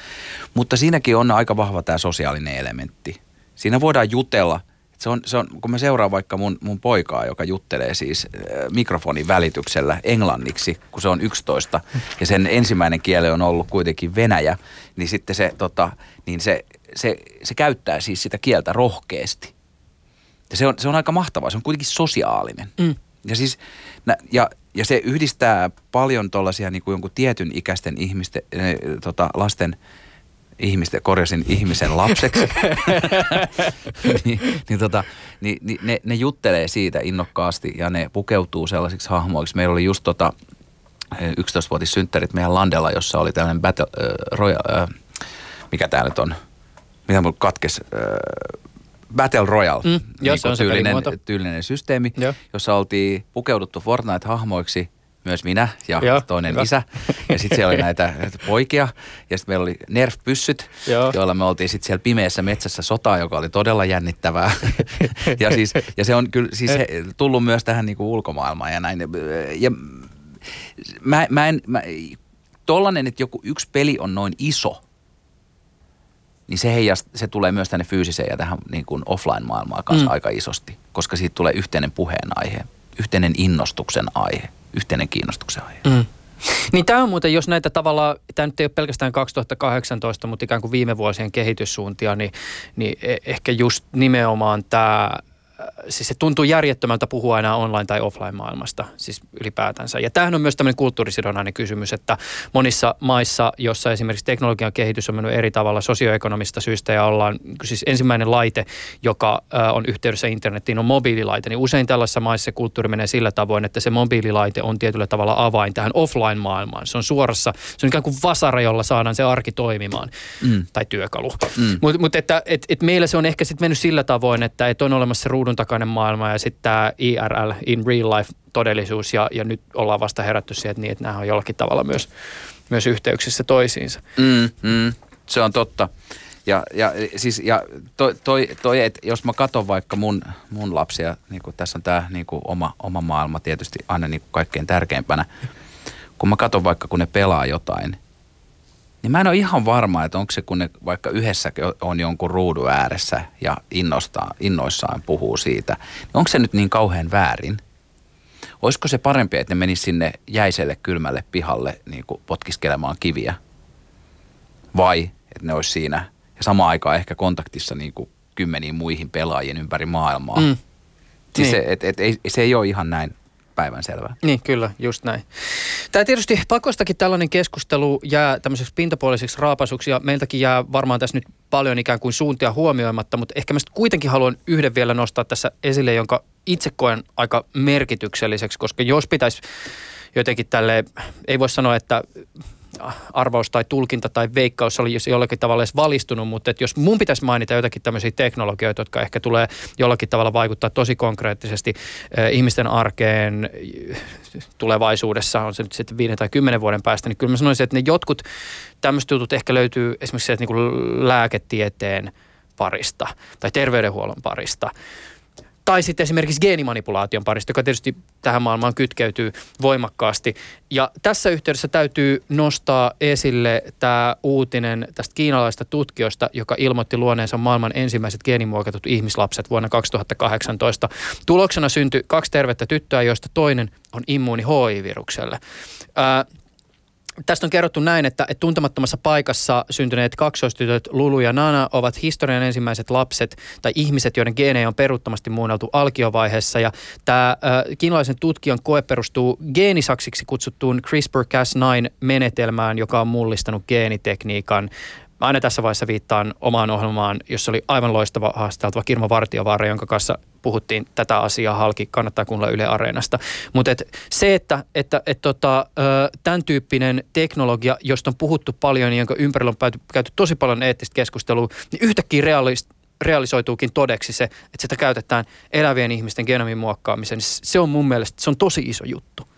Mutta siinäkin on aika vahva tämä sosiaalinen elementti. Siinä voidaan jutella. Se on, se on, kun mä seuraan vaikka mun, mun poikaa, joka juttelee siis äh, mikrofonin välityksellä englanniksi, kun se on 11 ja sen ensimmäinen kieli on ollut kuitenkin venäjä, niin sitten se, tota, niin se, se, se käyttää siis sitä kieltä rohkeasti. Ja se on, se on aika mahtavaa, se on kuitenkin sosiaalinen. Mm. Ja siis, ja, ja se yhdistää paljon tuollaisia niin kuin jonkun tietyn ikäisten ihmisten, äh, tota, lasten ihmisten, korjasin ihmisen lapseksi, <laughs> niin, niin, tota, niin, niin ne, ne juttelee siitä innokkaasti ja ne pukeutuu sellaisiksi hahmoiksi. Meillä oli just tota, 11-vuotissynttärit meidän landella, jossa oli tällainen battle, äh, royal, äh, mikä tämä nyt on, mitä mulla katkes, äh, Battle Royale, Mm, niin se on se tyylinen, pelimuoto. tyylinen systeemi, Joo. jossa oltiin pukeuduttu Fortnite-hahmoiksi, myös minä ja Joo, toinen hyvä. isä. Ja sitten siellä oli näitä poikia ja sitten meillä oli Nerf-pyssyt, Joo. joilla me oltiin sitten siellä pimeässä metsässä sotaa, joka oli todella jännittävää. <laughs> ja, siis, ja se on kyllä siis he, tullut myös tähän niinku ulkomaailmaan ja näin. Ja mä, mä en, mä, tollanen, että joku yksi peli on noin iso, niin se, heijast, se tulee myös tänne fyysiseen ja tähän niin kuin offline-maailmaan kanssa Mm. mm. aika isosti, koska siitä tulee yhteinen puheenaihe, yhteinen innostuksen aihe, yhteinen kiinnostuksen aihe. Mm. Niin tämä on muuten, jos näitä tavallaan, tämä nyt ei ole pelkästään 2018, mutta ikään kuin viime vuosien kehityssuuntia, niin, niin e- ehkä just nimenomaan tämä, siis se tuntuu järjettömältä puhua aina online- tai offline-maailmasta, siis ylipäätänsä. Ja tämähän on myös tämmöinen kulttuurisidonnainen kysymys, että monissa maissa, jossa esimerkiksi teknologian kehitys on mennyt eri tavalla sosioekonomista syistä ja ollaan, siis ensimmäinen laite, joka ö, on yhteydessä internettiin, on mobiililaite, niin usein tällaisissa maissa kulttuuri menee sillä tavoin, että se mobiililaite on tietyllä tavalla avain tähän offline-maailmaan. Se on suorassa, se on ikään kuin vasara, jolla saadaan se arki toimimaan, Mm. tai työkalu. Mm. Mutta mut että et, et meillä se on ehkä sitten mennyt sillä tavoin, että et on olemassa se ruudun takainen maailma ja sitten tämä IRL, in real life todellisuus, ja, ja nyt ollaan vasta herätty siihen, niin, että nämä on jollakin tavalla myös, myös yhteyksissä toisiinsa. Mm, mm, se on totta. Ja, ja, siis, ja toi, toi, toi että jos mä katson vaikka mun, mun lapsia, niin kuin tässä on tämä niin kuin oma, oma maailma tietysti aina niin kuin kaikkein tärkeimpänä. Kun mä katson vaikka, kun ne pelaa jotain, niin mä en ole ihan varma, että onko se, kun ne vaikka yhdessä on jonkun ruudun ääressä ja innostaa, innoissaan puhuu siitä, niin onko se nyt niin kauhean väärin? Olisiko se parempi, että ne menis sinne jäiselle kylmälle pihalle niin kuin potkiskelemaan kiviä? Vai että ne olisi siinä ja samaan aikaan ehkä kontaktissa niin kuin kymmeniin muihin pelaajien ympäri maailmaa. Mm. Siis Niin. se, et, et, ei, se ei ole ihan näin päivänselvää. Niin, kyllä, just näin. Tämä tietysti pakostakin tällainen keskustelu jää tämmöiseksi pintapuoliseksi raapasuksi ja meiltäkin jää varmaan tässä nyt paljon ikään kuin suuntia huomioimatta, mutta ehkä mä kuitenkin haluan yhden vielä nostaa tässä esille, jonka itse koen aika merkitykselliseksi, koska jos pitäisi jotenkin tälle, ei voi sanoa, että arvaus tai tulkinta tai veikkaus oli jollakin tavalla edes valistunut, mutta että jos mun pitäisi mainita jotakin tämmöisiä teknologioita, jotka ehkä tulee jollakin tavalla vaikuttaa tosi konkreettisesti eh, ihmisten arkeen tulevaisuudessa, on se nyt sitten viiden tai kymmenen vuoden päästä, niin kyllä mä sanoisin, että ne jotkut tämmöiset jutut ehkä löytyy esimerkiksi sieltä niin lääketieteen parista tai terveydenhuollon parista tai sitten esimerkiksi geenimanipulaation parista, joka tietysti tähän maailmaan kytkeytyy voimakkaasti. Ja tässä yhteydessä täytyy nostaa esille tämä uutinen tästä kiinalaista tutkijosta, joka ilmoitti luoneensa maailman ensimmäiset geenimuokatut ihmislapset vuonna 2018. Tuloksena syntyi kaksi tervettä tyttöä, joista toinen on immuuni HIV-virukselle. Ää, Tästä on kerrottu näin, että, että tuntemattomassa paikassa syntyneet kaksoistytöt Lulu ja Nana ovat historian ensimmäiset lapset tai ihmiset, joiden geenejä on peruuttomasti muunneltu alkiovaiheessa. Ja tämä äh, kiinalaisen tutkijan koe perustuu geenisaksiksi kutsuttuun CRISPR-Cas9-menetelmään, joka on mullistanut geenitekniikan. Mä aina tässä vaiheessa viittaan omaan ohjelmaan, jossa oli aivan loistava haasteltava Kirma Vartiovaara, jonka kanssa puhuttiin tätä asiaa halki, kannattaa kuunnella Yle Areenasta. Mutta et se, että, että et tota, tämän tyyppinen teknologia, josta on puhuttu paljon jonka ympärillä on käyty, käyty tosi paljon eettistä keskustelua, niin yhtäkkiä realist, realisoituukin todeksi se, että sitä käytetään elävien ihmisten genomin muokkaamiseen, se on mun mielestä se on tosi iso juttu.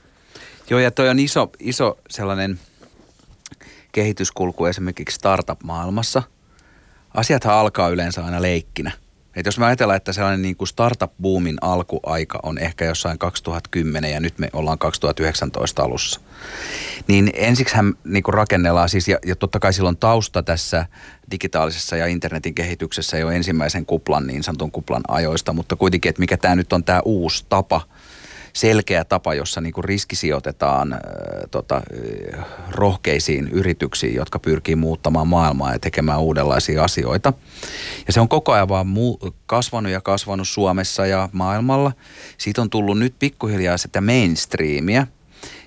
Joo, ja toi on iso, iso sellainen kehityskulku esimerkiksi startup-maailmassa. Asiathan alkaa yleensä aina leikkinä. Et jos me ajatellaan, että sellainen niin kuin startup-boomin alkuaika on ehkä jossain 2010 ja nyt me ollaan 2019 alussa, niin ensiksihän niin kuin rakennellaan siis, ja, ja totta kai silloin tausta tässä digitaalisessa ja internetin kehityksessä jo ensimmäisen kuplan, niin sanotun kuplan ajoista, mutta kuitenkin, että mikä tämä nyt on tämä uusi tapa – selkeä tapa, jossa niin kuin riski sijoitetaan äh, tota, rohkeisiin yrityksiin, jotka pyrkii muuttamaan maailmaa ja tekemään uudenlaisia asioita. Ja se on koko ajan vaan muu, kasvanut ja kasvanut Suomessa ja maailmalla. Siitä on tullut nyt pikkuhiljaa sitä mainstreamia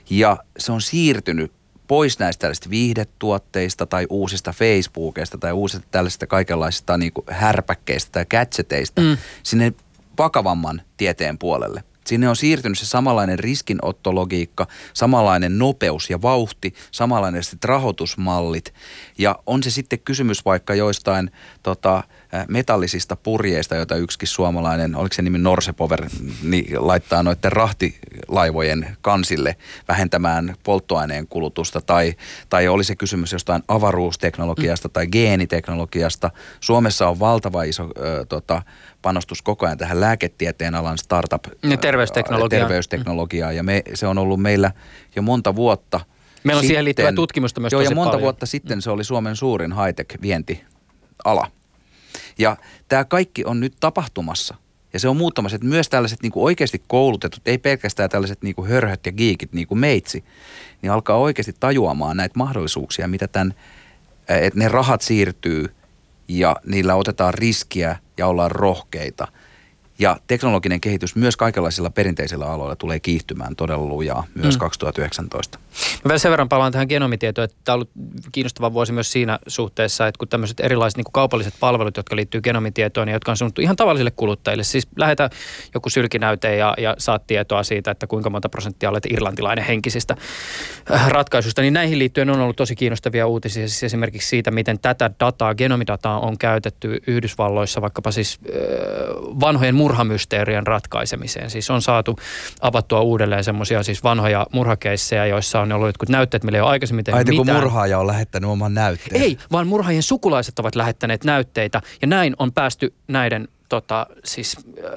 ja se on siirtynyt pois näistä tällaisista viihdetuotteista tai uusista Facebookista tai uusista tällaisista kaikenlaisista niin kuin härpäkkeistä tai gadgeteista mm. sinne vakavamman tieteen puolelle. Sinne on siirtynyt se samanlainen riskinottologiikka, samanlainen nopeus ja vauhti, samanlainen rahoitusmallit. Ja on se sitten kysymys vaikka joistain tota, metallisista purjeista, joita yksikin suomalainen, oliko se nimi Norsepower, niin laittaa noiden rahtilaivojen kansille vähentämään polttoaineen kulutusta. Tai, tai oli se kysymys jostain avaruusteknologiasta tai geeniteknologiasta. Suomessa on valtava iso ö, tota, panostus koko ajan tähän lääketieteen alan startup ja terveysteknologiaan. terveysteknologiaan. Ja me, se on ollut meillä jo monta vuotta. Meillä on sitten, siihen liittyvää tutkimusta myös Joo, ja monta paljon. vuotta sitten se oli Suomen suurin high-tech-vientiala. Ja tämä kaikki on nyt tapahtumassa. Ja se on muuttamassa, että myös tällaiset niin kuin oikeasti koulutetut, ei pelkästään tällaiset niin kuin hörhöt ja giikit, niin kuin meitsi, niin alkaa oikeasti tajuamaan näitä mahdollisuuksia, mitä tämän, että ne rahat siirtyy ja niillä otetaan riskiä ja ollaan rohkeita. Ja teknologinen kehitys myös kaikenlaisilla perinteisillä aloilla tulee kiihtymään todella lujaa myös mm. 2019. Mä vielä sen verran palaan tähän genomitietoon, että tämä on ollut kiinnostava vuosi myös siinä suhteessa, että kun tämmöiset erilaiset niin kuin kaupalliset palvelut, jotka liittyy genomitietoon ja jotka on suunnattu ihan tavallisille kuluttajille, siis lähetä joku sylkinäyte ja, ja saat tietoa siitä, että kuinka monta prosenttia olet irlantilainen henkisistä äh, ratkaisusta, niin näihin liittyen on ollut tosi kiinnostavia uutisia, siis esimerkiksi siitä, miten tätä dataa, genomidataa on käytetty Yhdysvalloissa vaikkapa siis äh, vanhojen murhamysteerien ratkaisemiseen. Siis on saatu avattua uudelleen semmoisia siis vanhoja murhakeisseja, joissa on ollut jotkut näytteet, millä ei ole aikaisemmin tehnyt Ai, kun mitään. murhaaja on lähettänyt oman näytteen. Ei, vaan murhaajien sukulaiset ovat lähettäneet näytteitä ja näin on päästy näiden tota, siis, äh,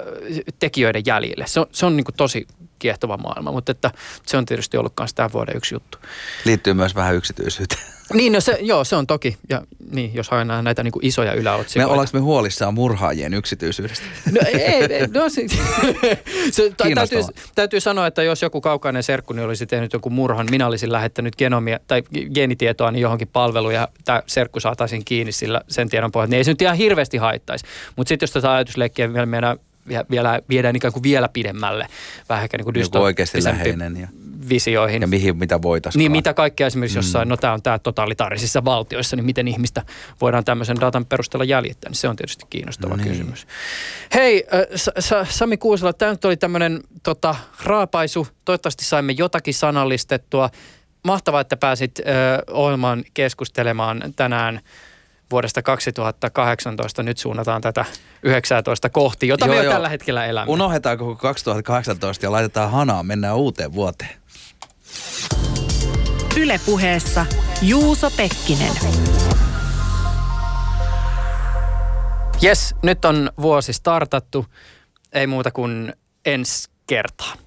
tekijöiden jäljille. Se on, se on niin tosi kiehtova maailma, mutta että se on tietysti ollut myös tämän vuoden yksi juttu. Liittyy myös vähän yksityisyyteen. Niin, no se, joo, se on toki. Ja niin, jos aina näitä niin kuin isoja Me, yläotsikoita. ollaanko me huolissaan murhaajien yksityisyydestä? No ei, ei no, se, <laughs> se, täytyy, täytyy sanoa, että jos joku kaukainen serkkuni olisi tehnyt joku murhan, minä olisin lähettänyt genomia tai geenitietoa niin johonkin palveluun ja tämä serkku saataisiin kiinni sillä sen tiedon pohjalta, niin ei se nyt ihan hirveästi haittaisi. Mutta sitten jos tätä ajatusleikkiä vielä meidän vielä, viedään ikään kuin vielä pidemmälle, vähän ehkä niin kuin Joku oikeasti läheinen ja, visioihin. ja mihin, mitä voitaisiin. Niin mitä kaikkea esimerkiksi jossain, no tämä on tämä totalitaarisissa valtioissa, niin miten ihmistä voidaan tämmöisen datan perusteella jäljittää, niin se on tietysti kiinnostava No niin. kysymys. Hei, äh, Sa- Sa- Sami Kuusela, tämä nyt oli tämmöinen tota, raapaisu, toivottavasti saimme jotakin sanallistettua. Mahtavaa, että pääsit äh, ohjelmaan keskustelemaan tänään vuodesta 2018. Nyt suunnataan tätä 19 kohti, jota Joo, me jo joo. tällä hetkellä elämme. Unohdetaan koko 2018 ja laitetaan hanaa, mennään uuteen vuoteen. Ylepuheessa Juuso Pekkinen. Jes, nyt on vuosi startattu. Ei muuta kuin ensi kertaa.